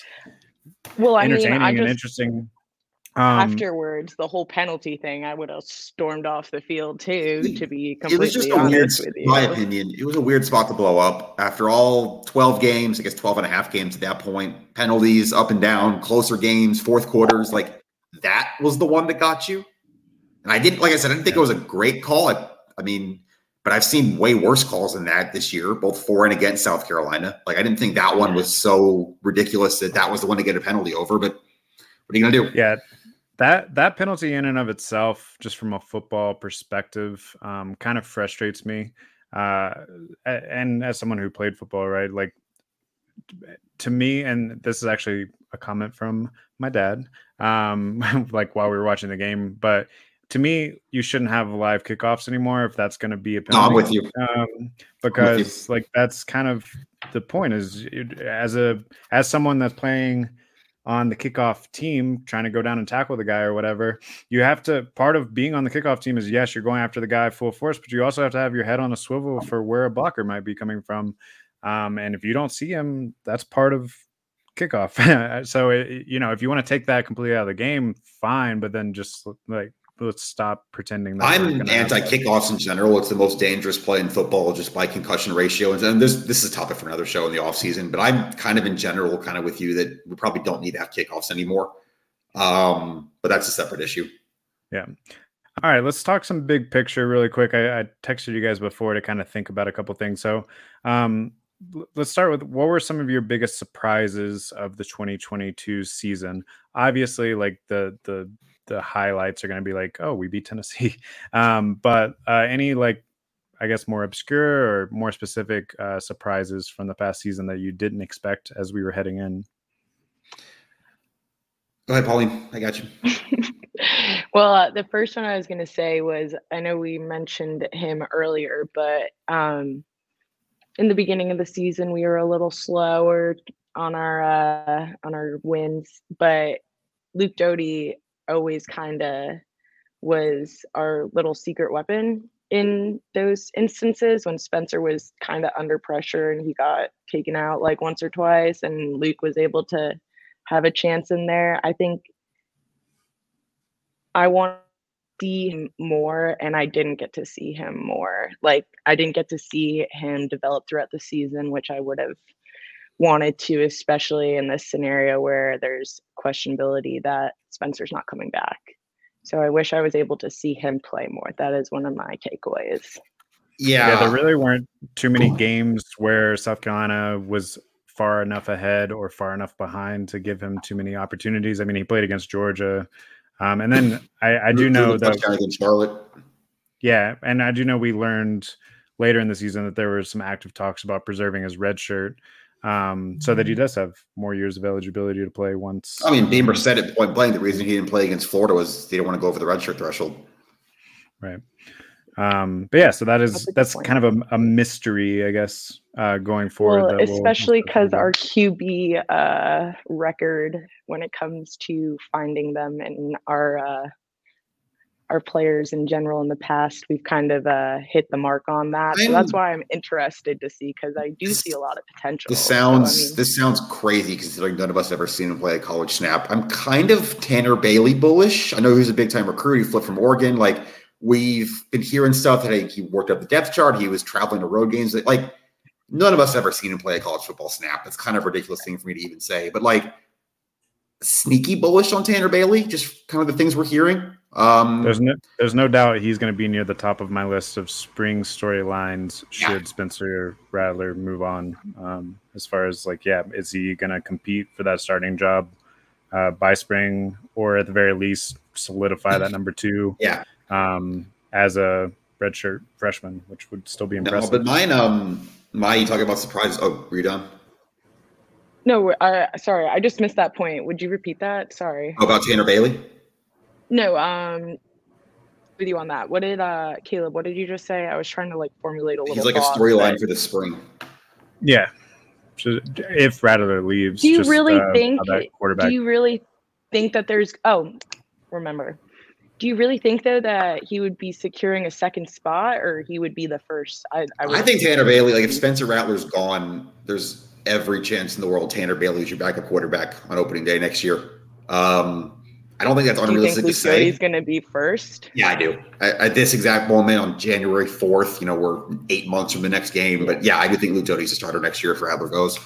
Well, I mean, entertaining I and interesting. Um, afterwards the whole penalty thing, I would have stormed off the field too. To be It was just completely a weird, honest with you, my opinion, it was a weird spot to blow up after all 12 games, I guess 12 and a half games at that point, penalties up and down, closer games, fourth quarters. Like that was the one that got you. And I didn't, like I said, I didn't think it was a great call. I, I mean, but I've seen way worse calls than that this year, both for and against South Carolina. Like I didn't think that one was so ridiculous that that was the one to get a penalty over. But what are you going to do? yeah, that that penalty in and of itself, just from a football perspective, um, kind of frustrates me. Uh, and as someone who played football, right, like to me, and this is actually a comment from my dad, um, like while we were watching the game, but to me, you shouldn't have live kickoffs anymore if that's going to be a No, I'm with you. um, because like that's kind of the point is as a as someone that's playing on the kickoff team trying to go down and tackle the guy or whatever you have to part of being on the kickoff team is yes you're going after the guy full force but you also have to have your head on a swivel for where a blocker might be coming from um, and if you don't see him that's part of kickoff so it, you know if you want to take that completely out of the game fine but then just like let's stop pretending that I'm anti kickoffs in general. It's the most dangerous play in football just by concussion ratio. And, this this is a topic for another show in the offseason, but I'm kind of in general kind of with you that we probably don't need to have kickoffs anymore. Um, but that's a separate issue. Yeah. All right, let's talk some big picture really quick. I, I texted you guys before to kind of think about a couple things. So, um, let's start with what were some of your biggest surprises of the 2022 season? Obviously, like the the the highlights are going to be like, oh, we beat Tennessee. Um, but uh, any like, I guess more obscure or more specific uh, surprises from the past season that you didn't expect as we were heading in? Go ahead, Pauline. I got you. well, uh, the first one I was going to say was I know we mentioned him earlier, but um, in the beginning of the season we were a little slower on our uh, on our wins, but Luke Doty always kind of was our little secret weapon in those instances when Spencer was kind of under pressure and he got taken out like once or twice, and Luke was able to have a chance in there. I think I want see him more, and I didn't get to see him more. Like, I didn't get to see him develop throughout the season, which I would have wanted to, especially in this scenario where there's questionability that Spencer's not coming back. So I wish I was able to see him play more. That is one of my takeaways. Yeah. Yeah, there really weren't too many games where South Carolina was far enough ahead or far enough behind to give him too many opportunities. I mean, he played against Georgia, Um, and then I, I do know that Charlotte. Yeah, and I do know we learned later in the season that there were some active talks about preserving his red shirt, um, so that he mm-hmm. does have more years of eligibility to play once. I mean, Beamer said it point blank. The reason he didn't play against Florida was they didn't want to go over the red shirt threshold. Right. Um, but yeah, so that is that's, that's kind of a, a, mystery, I guess, uh, going forward. Well, especially because we'll our QB uh, record when it comes to finding them and our uh, our players in general in the past, we've kind of uh, hit the mark on that. I'm, so that's why I'm interested to see because I do this, see a lot of potential. This sounds so, I mean, this sounds crazy considering none of us have ever seen him play a college snap. I'm kind of Tanner Bailey bullish. I know he was a big time recruit. He flipped from Oregon. Like we've been hearing stuff that he worked up the depth chart. He was traveling to road games. Like none of us ever seen him play a college football snap. It's kind of a ridiculous thing for me to even say, but like sneaky bullish on Tanner Bailey. Just kind of the things we're hearing. Um, there's no there's no doubt he's going to be near the top of my list of spring storylines. Should yeah. Spencer Rattler move on? Um, as far as like, yeah, is he going to compete for that starting job uh, by spring, or at the very least solidify that number two? Yeah. Um, as a redshirt freshman, which would still be impressive. No, but mine, um, my you talking about surprises? Oh, were you done? No, uh, sorry, I just missed that point. Would you repeat that? Sorry. Oh, about Tanner Bailey? No, um, with you on that. What did uh Caleb? What did you just say? I was trying to like formulate a little. He's like a storyline for the spring. Yeah, if Rattler leaves, do you just, really uh, think? Do you really think that there's? Oh, remember. Do you really think though that he would be securing a second spot, or he would be the first? I I, I think Tanner Bailey. Like if Spencer Rattler's gone, there's every chance in the world Tanner Bailey is your backup quarterback on opening day next year. Um, I don't think that's unrealistic to say. He's going to be first. Yeah, I do. at this exact moment on January fourth, you know, we're eight months from the next game, but yeah, I do think Luke Doty's a starter next year if Rattler goes.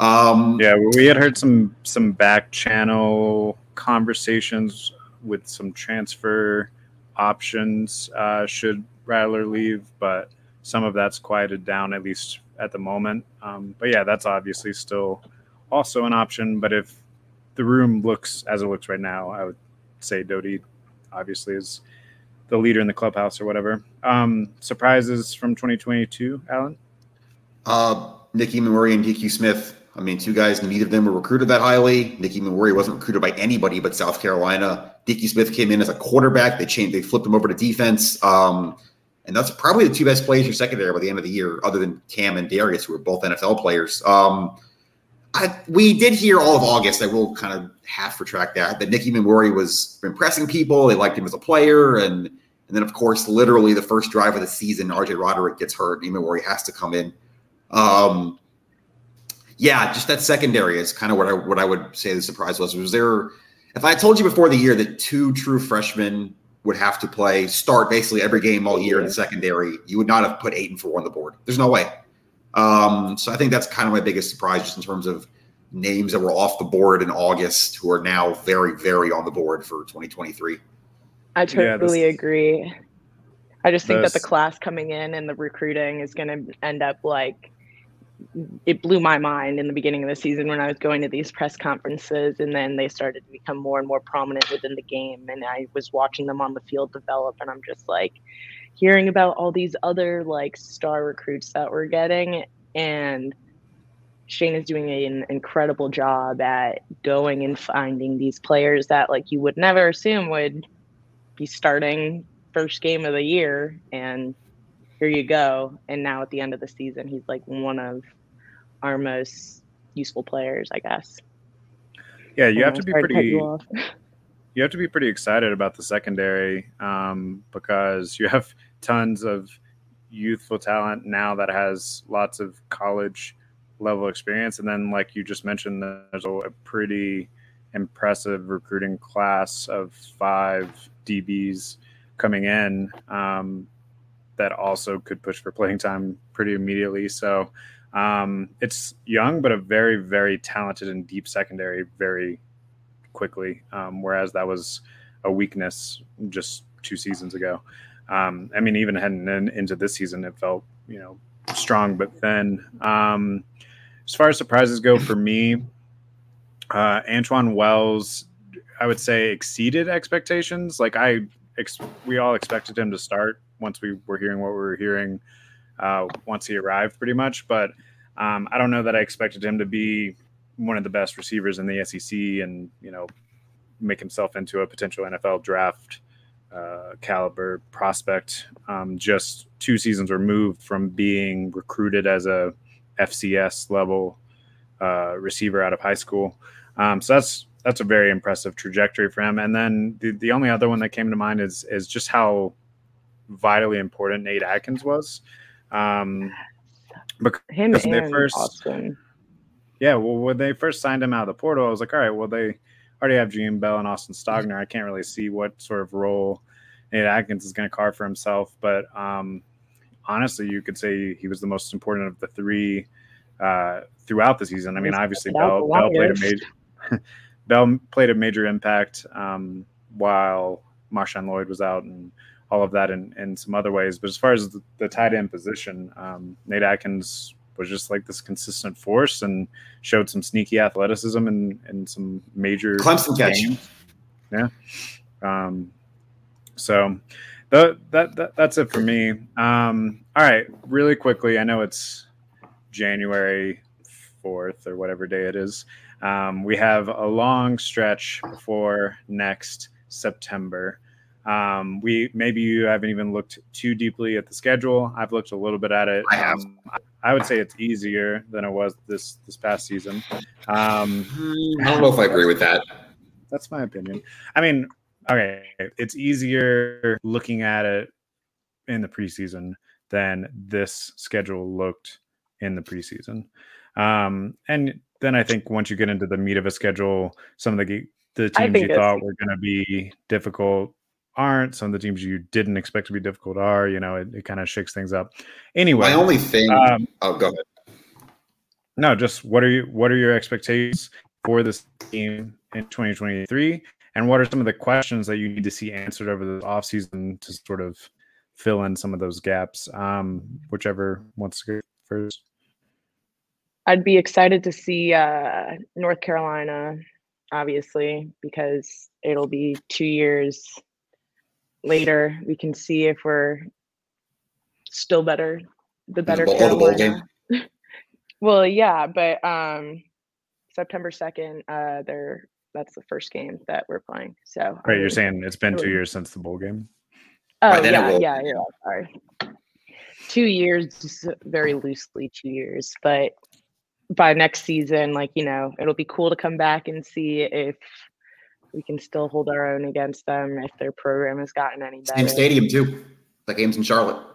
Um, yeah, we had heard some some back channel conversations with some transfer options uh, should Rattler leave, but some of that's quieted down at least at the moment. Um, but yeah, that's obviously still also an option. But if the room looks as it looks right now, I would say Doty obviously is the leader in the clubhouse or whatever. Um, surprises from 2022, Alan? Uh, Nick Emmanwori and DQ Smith. I mean, two guys, neither of them were recruited that highly. Nick Emmanwori wasn't recruited by anybody but South Carolina. DQ Smith came in as a quarterback. They changed, they flipped him over to defense. Um, and that's probably the two best players in secondary by the end of the year, other than Cam and Darius, who are both NFL players. Um, I, we did hear all of August. I will kind of half retract that. That Nick Emmanwori was impressing people. They liked him as a player, and and then of course, literally the first drive of the season, RJ Roderick gets hurt. Emmanwori has to come in. Um, yeah, just that secondary is kind of what I what I would say the surprise was. Was there? If I told you before the year that two true freshmen would have to play start basically every game all year in the secondary, you would not have put eight and four on the board. There's no way. Um, so I think that's kind of my biggest surprise, just in terms of names that were off the board in August who are now very, very on the board for 2023. I totally yeah, agree. I just think this, that the class coming in and the recruiting is going to end up like it blew my mind in the beginning of the season when I was going to these press conferences, and then they started to become more and more prominent within the game. And I was watching them on the field develop, and I'm just like hearing about all these other like star recruits that we're getting, and Shane is doing an incredible job at going and finding these players that like you would never assume would be starting first game of the year and here you go. And now at the end of the season, he's like one of our most useful players, I guess. Yeah, you have to be pretty. You, you, have to be pretty excited about the secondary um, because you have tons of youthful talent now that has lots of college level experience, and then like you just mentioned, there's a pretty impressive recruiting class of five DBs coming in. Um, that also could push for playing time pretty immediately. So um, it's young, but a very, very talented and deep secondary very quickly. Um, whereas that was a weakness just two seasons ago. Um, I mean, even heading in, into this season, it felt you know strong but thin. Um, as far as surprises go for me, uh, Antwane Wells I would say exceeded expectations. Like I, ex- we all expected him to start once we were hearing what we were hearing uh, once he arrived, pretty much. But um, I don't know that I expected him to be one of the best receivers in the SEC and you know make himself into a potential NFL draft uh, caliber prospect. Um, just two seasons removed from being recruited as a FCS level uh, receiver out of high school. Um, so that's that's a very impressive trajectory for him. And then the, the only other one that came to mind is is just how vitally important Nate Adkins was. Um, because him and they first, Austin. Yeah, well, when they first signed him out of the portal, I was like, all right, well, they already have Jaheim Bell and Austin Stogner. I can't really see what sort of role Nate Adkins is going to carve for himself. But um, honestly, you could say he was the most important of the three uh, throughout the season. I mean, obviously, Bell, Bell played a major Bell played a major impact um, while Marshawn Lloyd was out and all of that in, in some other ways. But as far as the, the tight end position, um, Nate Adkins was just like this consistent force and showed some sneaky athleticism and, and some major Clemson catch. Yeah. Um, so the, that, that that's it for me. Um, all right, really quickly. I know it's January 4th or whatever day it is. Um, we have a long stretch before next September. Um, we maybe you haven't even looked too deeply at the schedule. I've looked a little bit at it. I have. Um, I would say it's easier than it was this this past season. Um, I don't know if I agree with that. That's my opinion. I mean, okay, it's easier looking at it in the preseason than this schedule looked in the preseason. Um, and then I think once you get into the meat of a schedule, some of the the teams you thought were going to be difficult aren't. Some of the teams you didn't expect to be difficult are. You know, it, it kind of shakes things up. Anyway, my only thing. Um, oh, go ahead. No, just what are you? What are your expectations for this team in 2023? And what are some of the questions that you need to see answered over the offseason to sort of fill in some of those gaps? Um, whichever wants to go first. I'd be excited to see uh, North Carolina, obviously, because it'll be two years later. We can see if we're still better, the better the Carolina. well, yeah, but um, September second, uh, they're that's the first game that we're playing. So right, you're saying it's been two years since the bowl game. Oh right, yeah, yeah, yeah. Sorry, two years, very loosely two years, but by next season, like, you know, it'll be cool to come back and see if we can still hold our own against them if their program has gotten any better. Same stadium too. The game's in Charlotte.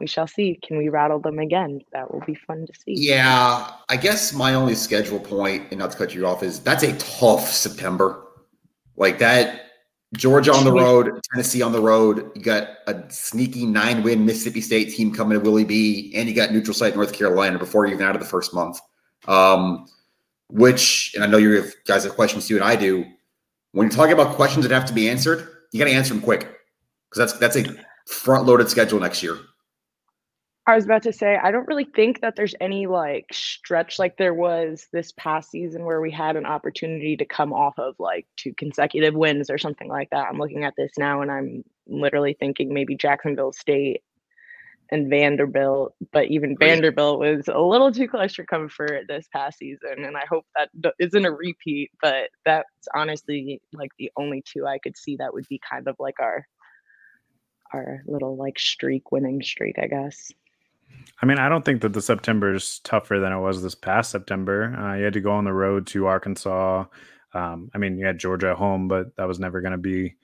We shall see. Can we rattle them again? That will be fun to see. Yeah, I guess my only schedule point, and not to cut you off, is that's a tough September. Like that Georgia on the road, Tennessee on the road. You got a sneaky nine win Mississippi State team coming to Willie B, and you got neutral site North Carolina before you're even out of the first month. Um, which, and I know you guys have questions too, and I do. When you're talking about questions that have to be answered, you got to answer them quick because that's that's a front loaded schedule next year. I was about to say, I don't really think that there's any like stretch like there was this past season where we had an opportunity to come off of like two consecutive wins or something like that. I'm looking at this now and I'm literally thinking maybe Jacksonville State and Vanderbilt, but even oh, Vanderbilt was a little too close for comfort this past season. And I hope that isn't a repeat, but that's honestly like the only two I could see that would be kind of like our our little like streak winning streak, I guess. I mean, I don't think that the September is tougher than it was this past September. Uh, you had to go on the road to Arkansas. Um, I mean, you had Georgia at home, but that was never going to be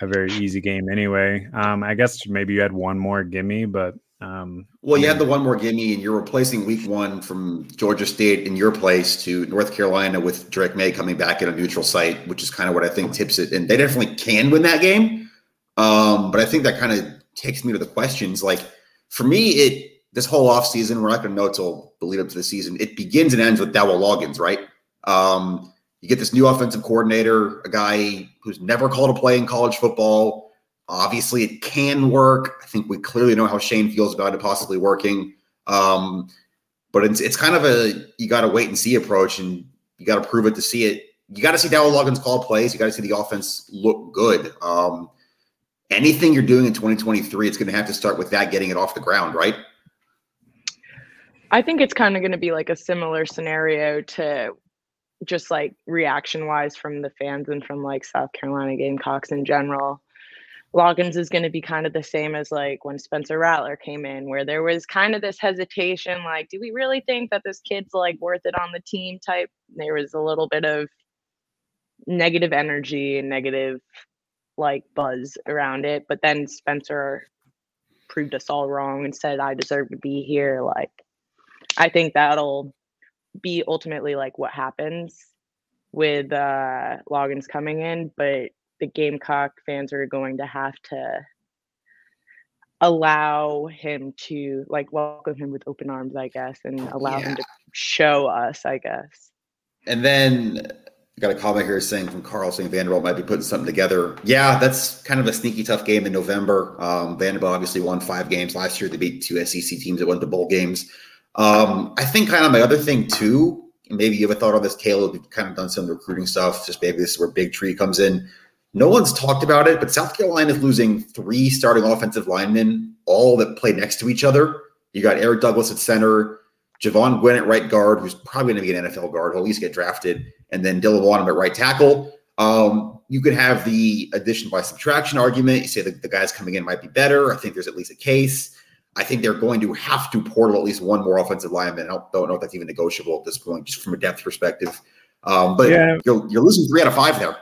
a very easy game anyway. Um, I guess maybe you had one more gimme, but um, well, you had the one more gimme, and you're replacing Week One from Georgia State in your place to North Carolina with Drake Maye coming back at a neutral site, which is kind of what I think tips it. And they definitely can win that game, um, but I think that kind of takes me to the questions. Like for me, it this whole offseason, we're not going to know until the lead up to the season. It begins and ends with Dowell Loggins, right? Um, you get this new offensive coordinator, a guy who's never called a play in college football. Obviously, it can work. I think we clearly know how Shane feels about it possibly working. Um, but it's it's kind of a you got to wait and see approach, and you got to prove it to see it. you got to see Dowell Loggins call plays. You got to see the offense look good. Um, anything you're doing in 2023, it's going to have to start with that getting it off the ground, right? I think it's kind of going to be like a similar scenario to just like reaction wise from the fans and from like South Carolina Gamecocks in general. Loggins is going to be kind of the same as like when Spencer Rattler came in, where there was kind of this hesitation like, do we really think that this kid's like worth it on the team type? There was a little bit of negative energy and negative like buzz around it. But then Spencer proved us all wrong and said, I deserve to be here. Like, I think that'll be ultimately like what happens with uh Loggins coming in, but the Gamecock fans are going to have to allow him to like welcome him with open arms, I guess, and allow yeah. him to show us, I guess. And then I got a comment here saying from Carl saying Vanderbilt might be putting something together. Yeah, that's kind of a sneaky tough game in November. Um, Vanderbilt obviously won five games last year. They beat two SEC teams that went to bowl games. Um, I think kind of my other thing too, maybe you have a thought on this, Caleb. You've kind of done some recruiting stuff. Just maybe this is where Big Tree comes in. No one's talked about it, but South Carolina is losing three starting offensive linemen, all that play next to each other. You got Eric Douglas at center, Jovaughn Gwyn at right guard, who's probably going to be an NFL guard. He'll at least get drafted, and then Dylan Wonnum at right tackle. Um, you could have the addition by subtraction argument. You say that the guys coming in might be better. I think there's at least a case. I think they're going to have to portal at least one more offensive lineman. I don't, don't know if that's even negotiable at this point, just from a depth perspective. Um, but yeah. you're, you're losing three out of five there.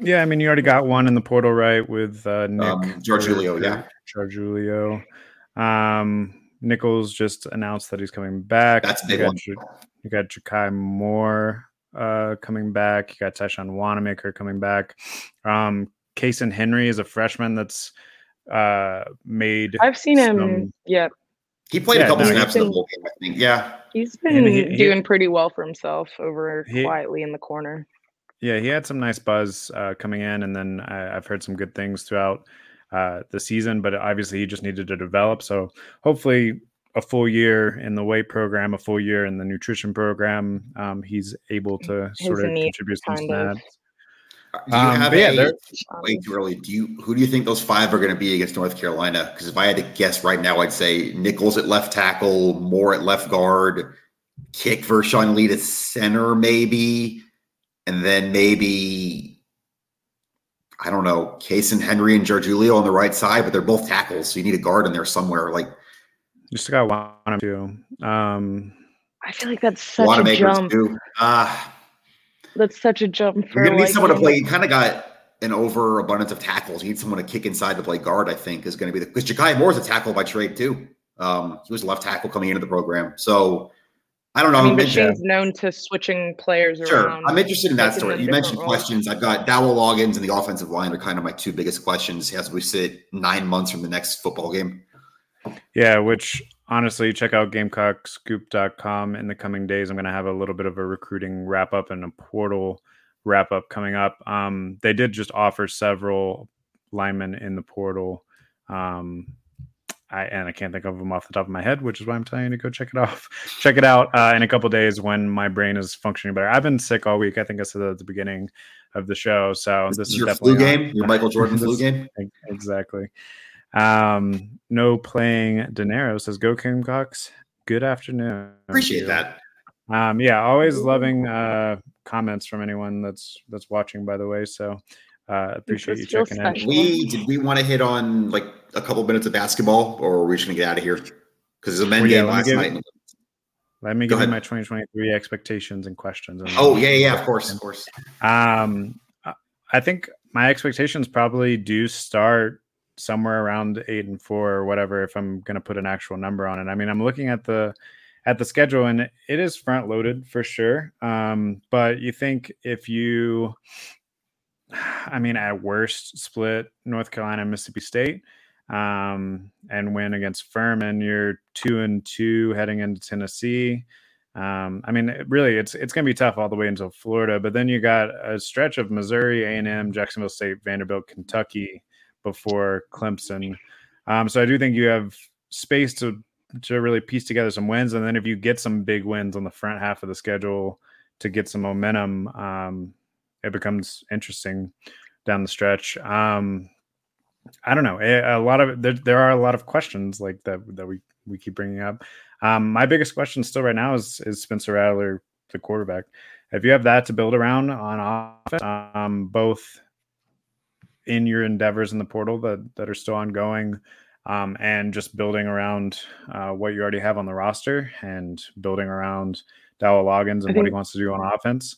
Yeah, I mean, you already got one in the portal, right? With uh, Nick um, Julio, yeah, Julio. Um, Nichols just announced that he's coming back. That's a big you got, one. You got Jakai Moore uh, coming back. You got Tyshawn Wannamaker coming back. Um, Cason Henry is a freshman that's uh, made. I've seen some, him. Yep. He played yeah, a couple no, snaps in the whole game, I think. Yeah. He's been he, doing pretty well for himself over he, quietly in the corner. Yeah, he had some nice buzz uh, coming in, and then I, have heard some good things throughout uh, the season. But obviously, he just needed to develop. So hopefully, a full year in the weight program, a full year in the nutrition program, um, he's able to His sort of contribute some snaps. Do you um, have yeah, a, way too early? Do you who do you think those five are going to be against North Carolina? Because if I had to guess right now, I'd say Nichols at left tackle, Moore at left guard, Kick Vershawn Lead at center, maybe, and then maybe I don't know, Cason Henry and Julio on the right side, but they're both tackles, so you need a guard in there somewhere. Like you just got one or two. Um, I feel like that's such a jump. Ah. Uh, that's such a jump. You're gonna need like someone to play. You kind of got an overabundance of tackles. You need someone to kick inside to play guard. I think is going to be the because Jakai Moore is a tackle by trade too. Um, he was a left tackle coming into the program, so I don't know. I mean, but she's known to switching players sure. around. I'm interested in that story. You mentioned roles. questions. I've got Dowell Loggins and the offensive line are kind of my two biggest questions as we sit nine months from the next football game. Yeah, which honestly, check out GamecockScoop.com in the coming days. I'm going to have a little bit of a recruiting wrap up and a portal wrap up coming up. Um, they did just offer several linemen in the portal. Um, I, and I can't think of them off the top of my head, which is why I'm telling you to go check it off. check it out uh, in a couple days when my brain is functioning better. I've been sick all week. I think I said that at the beginning of the show. So this, this is, your definitely flu game. Your Michael Jordan flu game. Exactly. Um, no playing Dinero says, "Go Gamecocks." Good afternoon. Appreciate that. Um, yeah, always loving uh, comments from anyone that's that's watching. By the way, so uh, appreciate you checking special. in. We did we want to hit on like a couple minutes of basketball, or are we just gonna get out of here? Because there's a men well, game last give, night. Let me Go give ahead. you my 2023 expectations and questions. And oh yeah, yeah, of course, of course. Um, I think my expectations probably do start somewhere around eight and four or whatever if i'm going to put an actual number on it. I mean i'm looking at the at the schedule and it is front loaded for sure um, but you think if you i mean at worst split north carolina mississippi state um, and win against furman you're two and two heading into tennessee. Um, I mean, really, it's it's going to be tough all the way until Florida, but then you got a stretch of Missouri, A and M, Jacksonville State, Vanderbilt, Kentucky, before Clemson. Um, so I do think you have space to to really piece together some wins, and then if you get some big wins on the front half of the schedule, to get some momentum, um, it becomes interesting down the stretch. Um, I don't know. A, a lot of there, there are a lot of questions like that that we we keep bringing up. Um, my biggest question still right now is is Spencer Rattler the quarterback. If you have that to build around on offense, um, both in your endeavors in the portal that that are still ongoing, um, and just building around uh, what you already have on the roster and building around Dowell Loggins and what he wants to do on offense,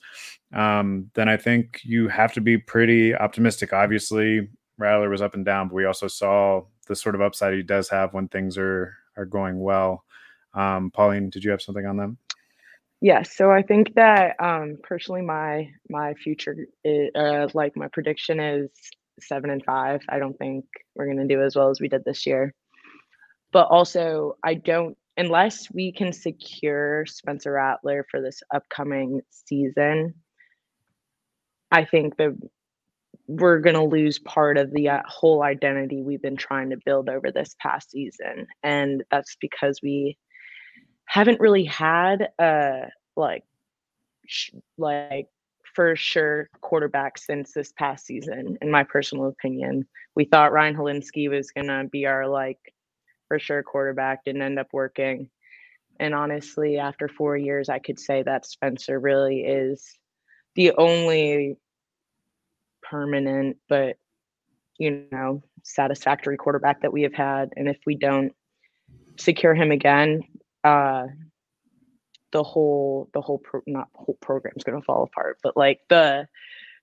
um, then I think you have to be pretty optimistic. Obviously, Rattler was up and down, but we also saw the sort of upside he does have when things are are going well. Um, Pauline, did you have something on them? Yes, so I think that um, personally, my my future, is, uh, like my prediction is seven and five. I don't think we're going to do as well as we did this year. But also, I don't unless we can secure Spencer Rattler for this upcoming season. I think that we're going to lose part of the uh, whole identity we've been trying to build over this past season, and that's because we haven't really had a like sh- like for sure quarterback since this past season in my personal opinion. We thought ryan hilinski was to be our like for sure quarterback didn't end up working. And honestly after four years i could say that spencer really is the only permanent but you know satisfactory quarterback that we have had. And if we don't secure him again uh the whole the whole pro, not whole program is going to fall apart but like the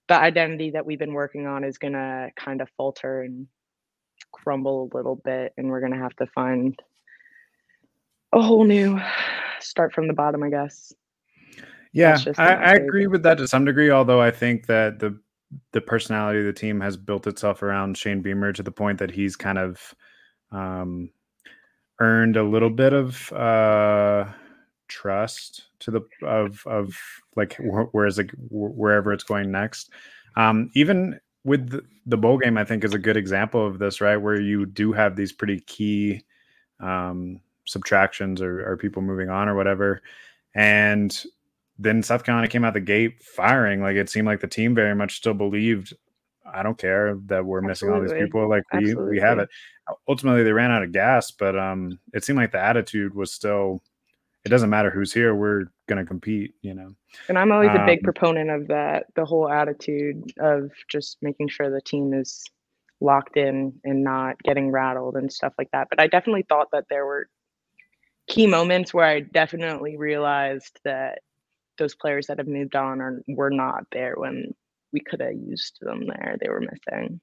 the identity that we've been working on is going to kind of falter and crumble a little bit and we're going to have to find a whole new start from the bottom i guess. Yeah I, I agree with that to some degree although i think that the the personality of the team has built itself around shane beamer to the point that he's kind of um earned a little bit of uh, trust to the of of like whereas like wherever it's going next. Um, even with the, the, bowl game, I think is a good example of this, right? Where you do have these pretty key um, subtractions or, or people moving on or whatever, and then South Carolina came out the gate firing. Like it seemed like the team very much still believed I don't care that we're missing all these people. Like we Absolutely. we have it. Ultimately, they ran out of gas, but um, it seemed like the attitude was still. It doesn't matter who's here. We're going to compete, you know. And I'm always um, a big um, proponent of that. The whole attitude of just making sure the team is locked in and not getting rattled and stuff like that. But I definitely thought that there were key moments where I definitely realized that those players that have moved on are were not there when we could have used them there. They were missing.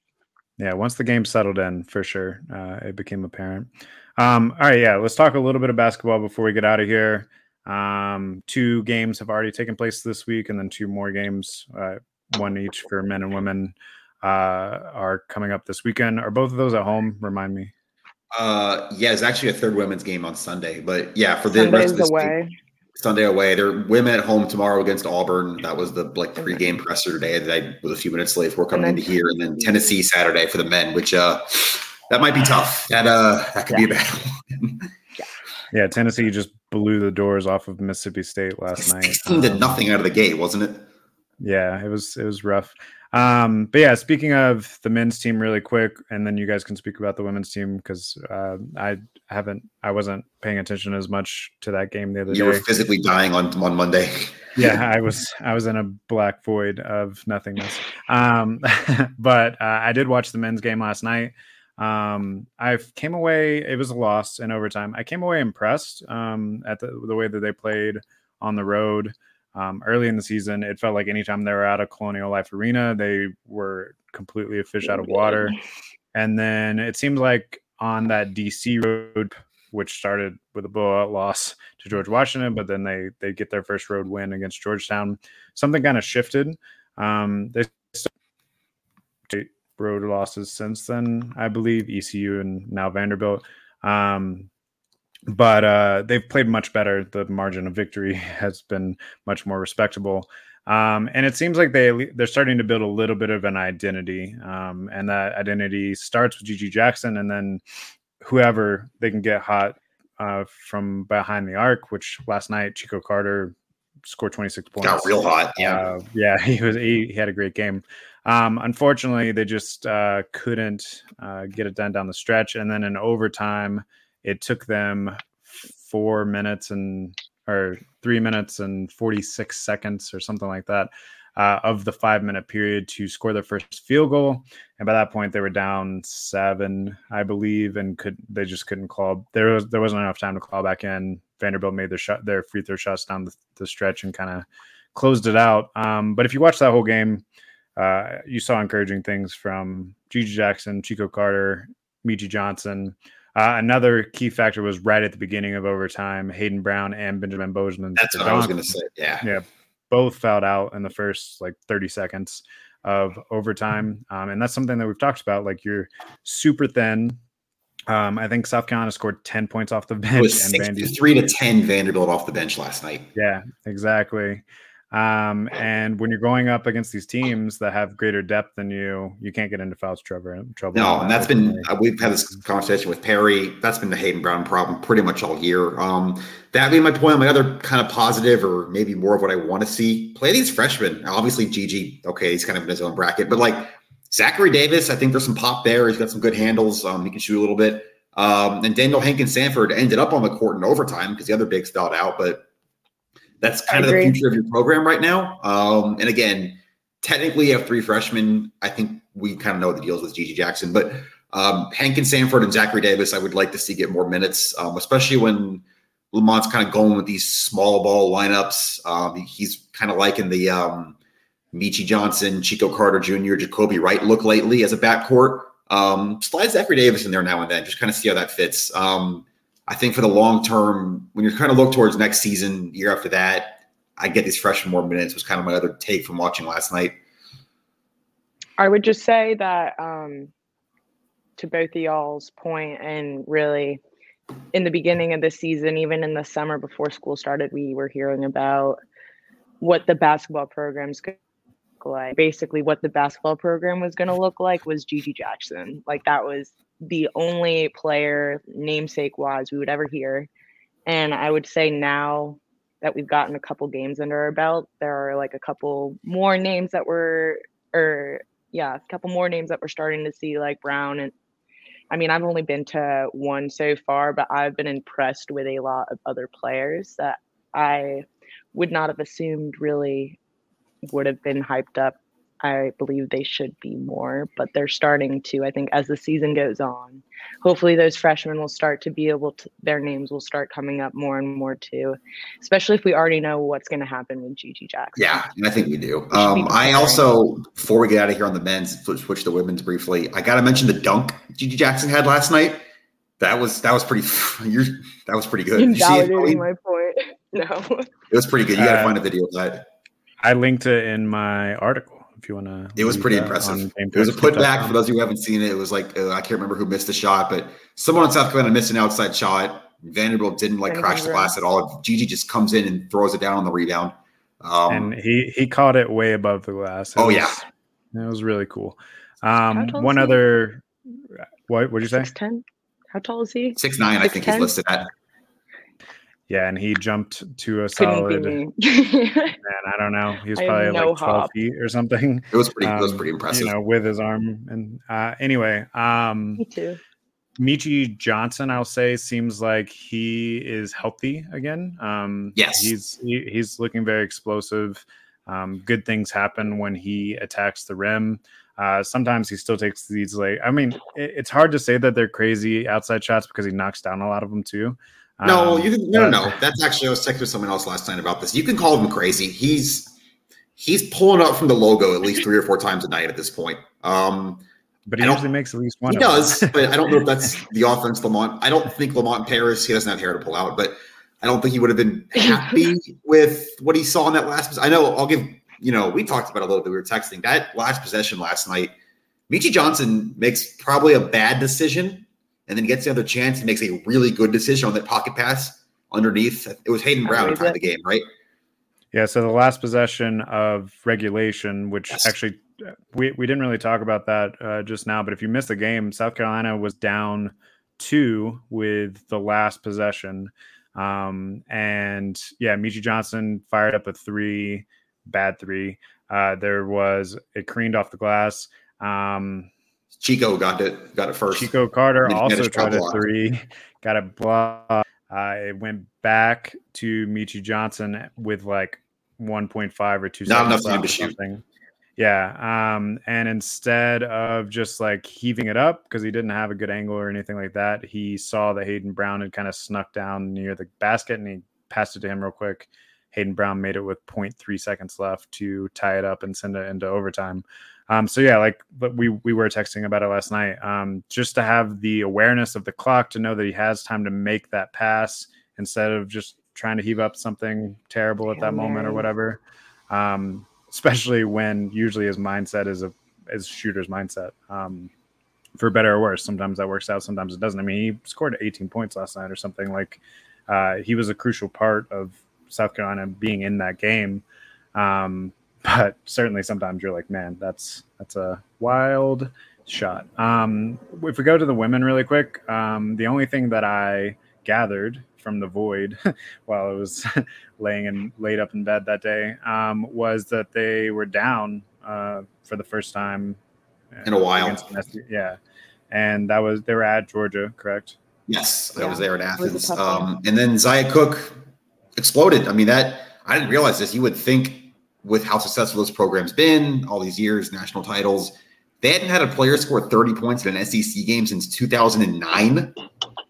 Yeah, once the game settled in, for sure, uh, it became apparent. Um, all right, yeah, let's talk a little bit of basketball before we get out of here. Um, two games have already taken place this week, and then two more games, uh, one each for men and women, uh, are coming up this weekend. Are both of those at home? Remind me. Uh, yeah, it's actually a third women's game on Sunday, but yeah, for the Sunday's rest of this away. Week, Sunday away. They're women at home tomorrow against Auburn. That was the like pregame presser today that I was a few minutes late before coming into here, and then Tennessee Saturday for the men, which uh that might be tough. That uh that could yeah. be a battle. yeah. yeah, Tennessee just blew the doors off of Mississippi State last night. Um, did nothing out of the gate, wasn't it? Yeah, it was it was rough. Um, but yeah, speaking of the men's team, really quick, and then you guys can speak about the women's team because uh, I haven't, I wasn't paying attention as much to that game the other you day. You were physically dying on on Monday. yeah, I was, I was in a black void of nothingness. Um, but uh, I did watch the men's game last night. Um, I came away. It was a loss in overtime. I came away impressed um, at the, the way that they played on the road. Um, early in the season, it felt like anytime they were at a Colonial Life Arena, they were completely a fish out of water. And then it seemed like on that DC road, which started with a blowout loss to George Washington, but then they they get their first road win against Georgetown. Something kind of shifted. Um, they road losses since then, I believe ECU and now Vanderbilt. Um, but uh, they've played much better. The margin of victory has been much more respectable. Um, and it seems like they they're starting to build a little bit of an identity, um, and that identity starts with GG Jackson, and then whoever they can get hot uh, from behind the arc. Which last night Chico Carter scored 26 points. Got real hot. Yeah. Uh, yeah, he was he, he, had a great game. Um, unfortunately, they just uh, couldn't uh, get it done down the stretch, and then in overtime, it took them four minutes and or three minutes and 46 seconds or something like that uh, of the five minute period to score their first field goal. And by that point, they were down seven, I believe, and could they just couldn't claw. There was there wasn't enough time to claw back in. Vanderbilt made their shot, their free throw shots down the, the stretch and kind of closed it out. Um, but if you watch that whole game, uh, you saw encouraging things from GG Jackson, Chico Carter, Meechie Johnson. Uh, another key factor was right at the beginning of overtime, Hayden Brown and Benjamin Bosmans. That's what I was going to say. Yeah. Yeah both fouled out in the first like 30 seconds of overtime. Um, and that's something that we've talked about. Like you're super thin. Um, I think South Carolina scored 10 points off the bench. And Vandy, three to 10 Vanderbilt off the bench last night. Yeah, exactly. Um, and when you're going up against these teams that have greater depth than you, you can't get into foul trouble. trouble no, and that's been uh, we've had this conversation with Perry. That's been the Hayden Brown problem pretty much all year. Um, that being my point, on my other kind of positive, or maybe more of what I want to see, play these freshmen. Obviously, GG, okay, he's kind of in his own bracket, but like Zachary Davis, I think there's some pop there. He's got some good handles. Um, he can shoot a little bit. Um, and Daniel Hankins Sanford ended up on the court in overtime because the other bigs fell out, but that's kind of the future of your program right now. Um, and again, technically, you have three freshmen. I think we kind of know the deals with GG Jackson, but um, and Sanford and Zachary Davis, I would like to see get more minutes, um, especially when Lamont's kind of going with these small ball lineups. Um, he's kind of liking the um, Meechie Johnson, Chico Carter Jr., Jacobi Wright look lately as a backcourt. Um, slide Zachary Davis in there now and then, just kind of see how that fits. Um, I think for the long term, when you're kind of look towards next season, year after that, I get these freshmen more minutes was kind of my other take from watching last night. I would just say that um, to both of y'all's point, and really in the beginning of the season, even in the summer before school started, we were hearing about what the basketball program's look like. Basically, what the basketball program was going to look like was GG Jackson. Like that was the only player namesake wise we would ever hear. And I would say now that we've gotten a couple games under our belt, there are like a couple more names that were, or yeah, a couple more names that we're starting to see, like Brown. And I mean, I've only been to one so far, but I've been impressed with a lot of other players that I would not have assumed really would have been hyped up I believe they should be more, but they're starting to. I think as the season goes on, hopefully those freshmen will start to be able to, their names will start coming up more and more too, especially if we already know what's going to happen with GG Jackson. Yeah, I think we do. Um, I also, before we get out of here on the men's, switch to women's briefly, I got to mention the dunk GG Jackson had last night. That was that was pretty. You're, that was pretty good. Invalidating my point. No, it was pretty good. You got to uh, find a video of that. I linked it in my article if you want to. It was pretty impressive. It was a putback for those of you who haven't seen it. It was like uh, I can't remember who missed the shot, but someone in South Carolina missed an outside shot. Vanderbilt didn't like crash the glass at all. GG just comes in and throws it down on the rebound. Um, and he he caught it way above the glass. It oh was, yeah, it was really cool. Um, one other, what would you say? Ten. How tall is he? Six nine. I think he's listed at. Yeah, and he jumped to a solid. man, I don't know. He was probably no like twelve hop. feet or something. It was pretty. Um, it was pretty impressive. You know, with his arm and uh, anyway. Um, Me too. Meechie Johnson, I'll say, seems like he is healthy again. Um, yes, he's he, he's looking very explosive. Um, good things happen when he attacks the rim. Uh, sometimes he still takes these like I mean, it, it's hard to say that they're crazy outside shots because he knocks down a lot of them too. No, um, you can, no, no, no. That's actually I was texting with someone else last night about this. You can call him crazy. He's he's pulling up from the logo at least three or four times a night at this point. Um, but he usually makes at least one. He does, but I don't know if that's the offense Lamont. I don't think Lamont Paris. He doesn't have hair to pull out, but I don't think he would have been happy with what he saw in that last. I know. I'll give you know. We talked about a little bit. We were texting that last possession last night. Meechie Johnson makes probably a bad decision and then gets another chance and makes a really good decision on that pocket pass underneath. It was Hayden Brown in the game, right? Yeah. So the last possession of regulation, which yes. actually we, we didn't really talk about that uh, just now, but if you missed the game, South Carolina was down two with the last possession. Um, and yeah, Meechie Johnson fired up a three, bad three. Uh, there was it careened off the glass. Um, Chico got it, got it first. Chico Carter also tried a three, got a blocked. Uh, it went back to Meechie Johnson with like 1.5 or two Not enough time to shoot. Yeah. Um, and instead of just like heaving it up because he didn't have a good angle or anything like that, he saw that Hayden Brown had kind of snuck down near the basket and he passed it to him real quick. Hayden Brown made it with 0.3 seconds left to tie it up and send it into overtime. Um, so yeah, like but we we were texting about it last night. Um, just to have the awareness of the clock to know that he has time to make that pass instead of just trying to heave up something terrible at that moment or whatever. Um, especially when usually his mindset is a is shooter's mindset. Um, for better or worse, sometimes that works out, sometimes it doesn't. I mean, he scored 18 points last night or something. Like uh, he was a crucial part of South Carolina being in that game. Um, but certainly sometimes you're like, man, that's that's a wild shot. Um, if we go to the women really quick, um, the only thing that I gathered from the void while I was laying and laid up in bed that day um, was that they were down uh, for the first time in a while. Yeah, and that was they were at Georgia, correct? Yes, I yeah. was there in Athens. Um, and then Zia Cooke exploded. I mean, that I didn't realize this. You would think with how successful this program's been, all these years, national titles, they hadn't had a player score 30 points in an SEC game since 2009.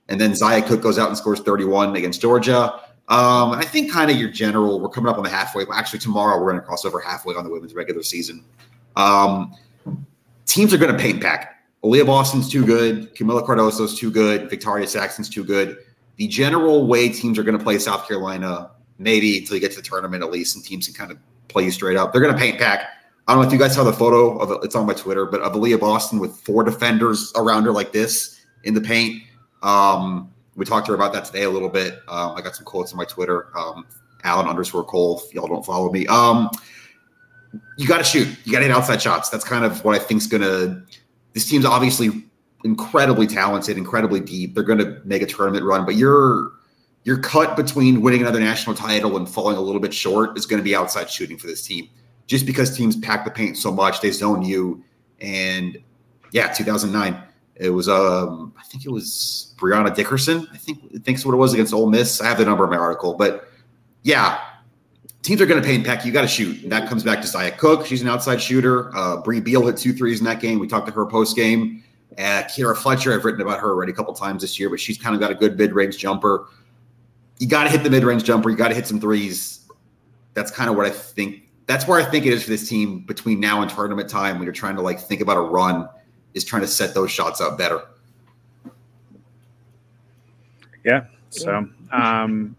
And then Zia Cooke goes out and scores 31 against Georgia. Um, I think kind of your general, we're coming up on the halfway. Actually, tomorrow we're going to cross over halfway on the women's regular season. Um, teams are going to paint pack. Aliyah Boston's too good. Kamilla Cardoso's too good. Victoria Saxton's too good. The general way teams are going to play South Carolina, maybe until you get to the tournament at least, and teams can kind of play you straight up. They're going to paint pack. I don't know if you guys saw the photo of it's on my Twitter, but of Aliyah Boston with four defenders around her like this in the paint. Um, we talked to her about that today a little bit. Um, I got some quotes on my Twitter, um, Alan underscore Cole. If y'all don't follow me, um, you got to shoot. You got to hit outside shots. That's kind of what I think's gonna. This team's obviously incredibly talented, incredibly deep. They're going to make a tournament run, but your your cut between winning another national title and falling a little bit short is going to be outside shooting for this team. Just because teams pack the paint so much, they zone you. And yeah, 2009 it was um, I think it was Brianna Dickerson. I think thinks what it was against Ole Miss. I have the number in my article, but yeah, teams are going to pay in peck. You got to shoot. And that comes back to Zia Cooke She's an outside shooter. Uh, Brea Beal hit two threes in that game. We talked to her post game. Uh, Kierra Fletcher, I've written about her already a couple times this year, but she's kind of got a good mid range jumper. You got to hit the mid range jumper. You got to hit some threes. That's kind of what I think. That's where I think it is for this team between now and tournament time when you're trying to like think about a run is trying to set those shots up better. Yeah. So um,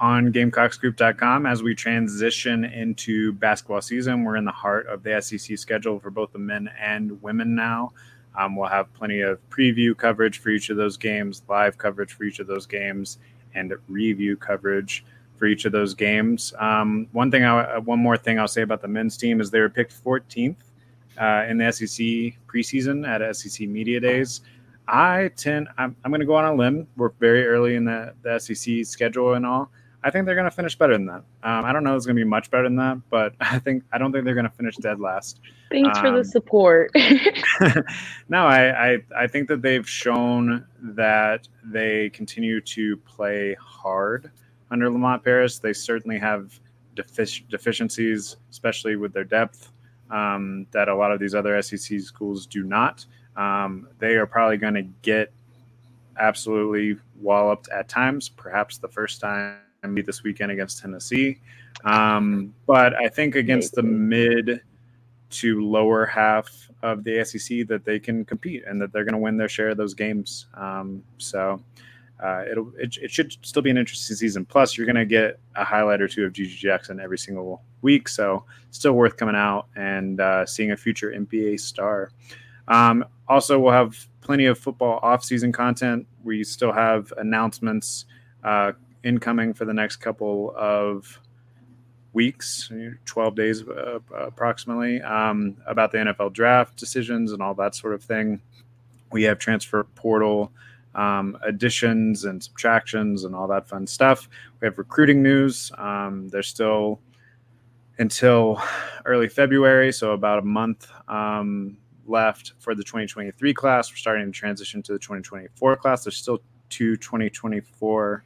on GamecockScoop.com, as we transition into basketball season, we're in the heart of the SEC schedule for both the men and women now. Um, we'll have plenty of preview coverage for each of those games, live coverage for each of those games, and review coverage for each of those games. Um, one thing, I, one more thing I'll say about the men's team is they were picked 14th uh, in the SEC preseason at SEC Media Days. I tend, I'm, I'm going to go on a limb. We're very early in the, the SEC schedule and all. I think they're going to finish better than that. Um, I don't know it's going to be much better than that, but I think I don't think they're going to finish dead last. Thanks um, for the um, support. no, I, I I think that they've shown that they continue to play hard under Lamont Paris. They certainly have defic- deficiencies, especially with their depth um, that a lot of these other SEC schools do not. Um, they are probably going to get absolutely walloped at times, perhaps the first time be this weekend against Tennessee. Um, but I think against the mid to lower half of the SEC that they can compete and that they're going to win their share of those games. Um, so uh, it'll it, it, should still be an interesting season. Plus, you're going to get a highlight or two of GG Jackson every single week, so still worth coming out and uh, seeing a future NBA star. Um, also, we'll have plenty of football off-season content. We still have announcements uh, incoming for the next couple of weeks, 12 days uh, approximately, um, about the NFL draft decisions and all that sort of thing. We have transfer portal um, additions and subtractions and all that fun stuff. We have recruiting news. Um, there's still until early February, so about a month um, left for the 2023 class. We're starting to transition to the 2024 class. There's still two 2024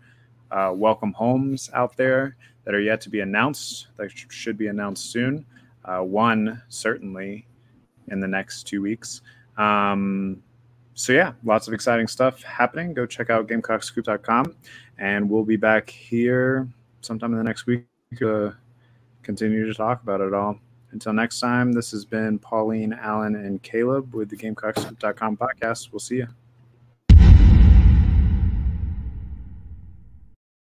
uh, welcome homes out there that are yet to be announced, that should be announced soon. Uh, one, certainly, in the next two weeks. Um, so, yeah, lots of exciting stuff happening. Go check out GamecockScoop.com, and we'll be back here sometime in the next week to continue to talk about it all. Until next time, this has been Pauline, Alan, and Caleb with the GamecockScoop.com podcast. We'll see you.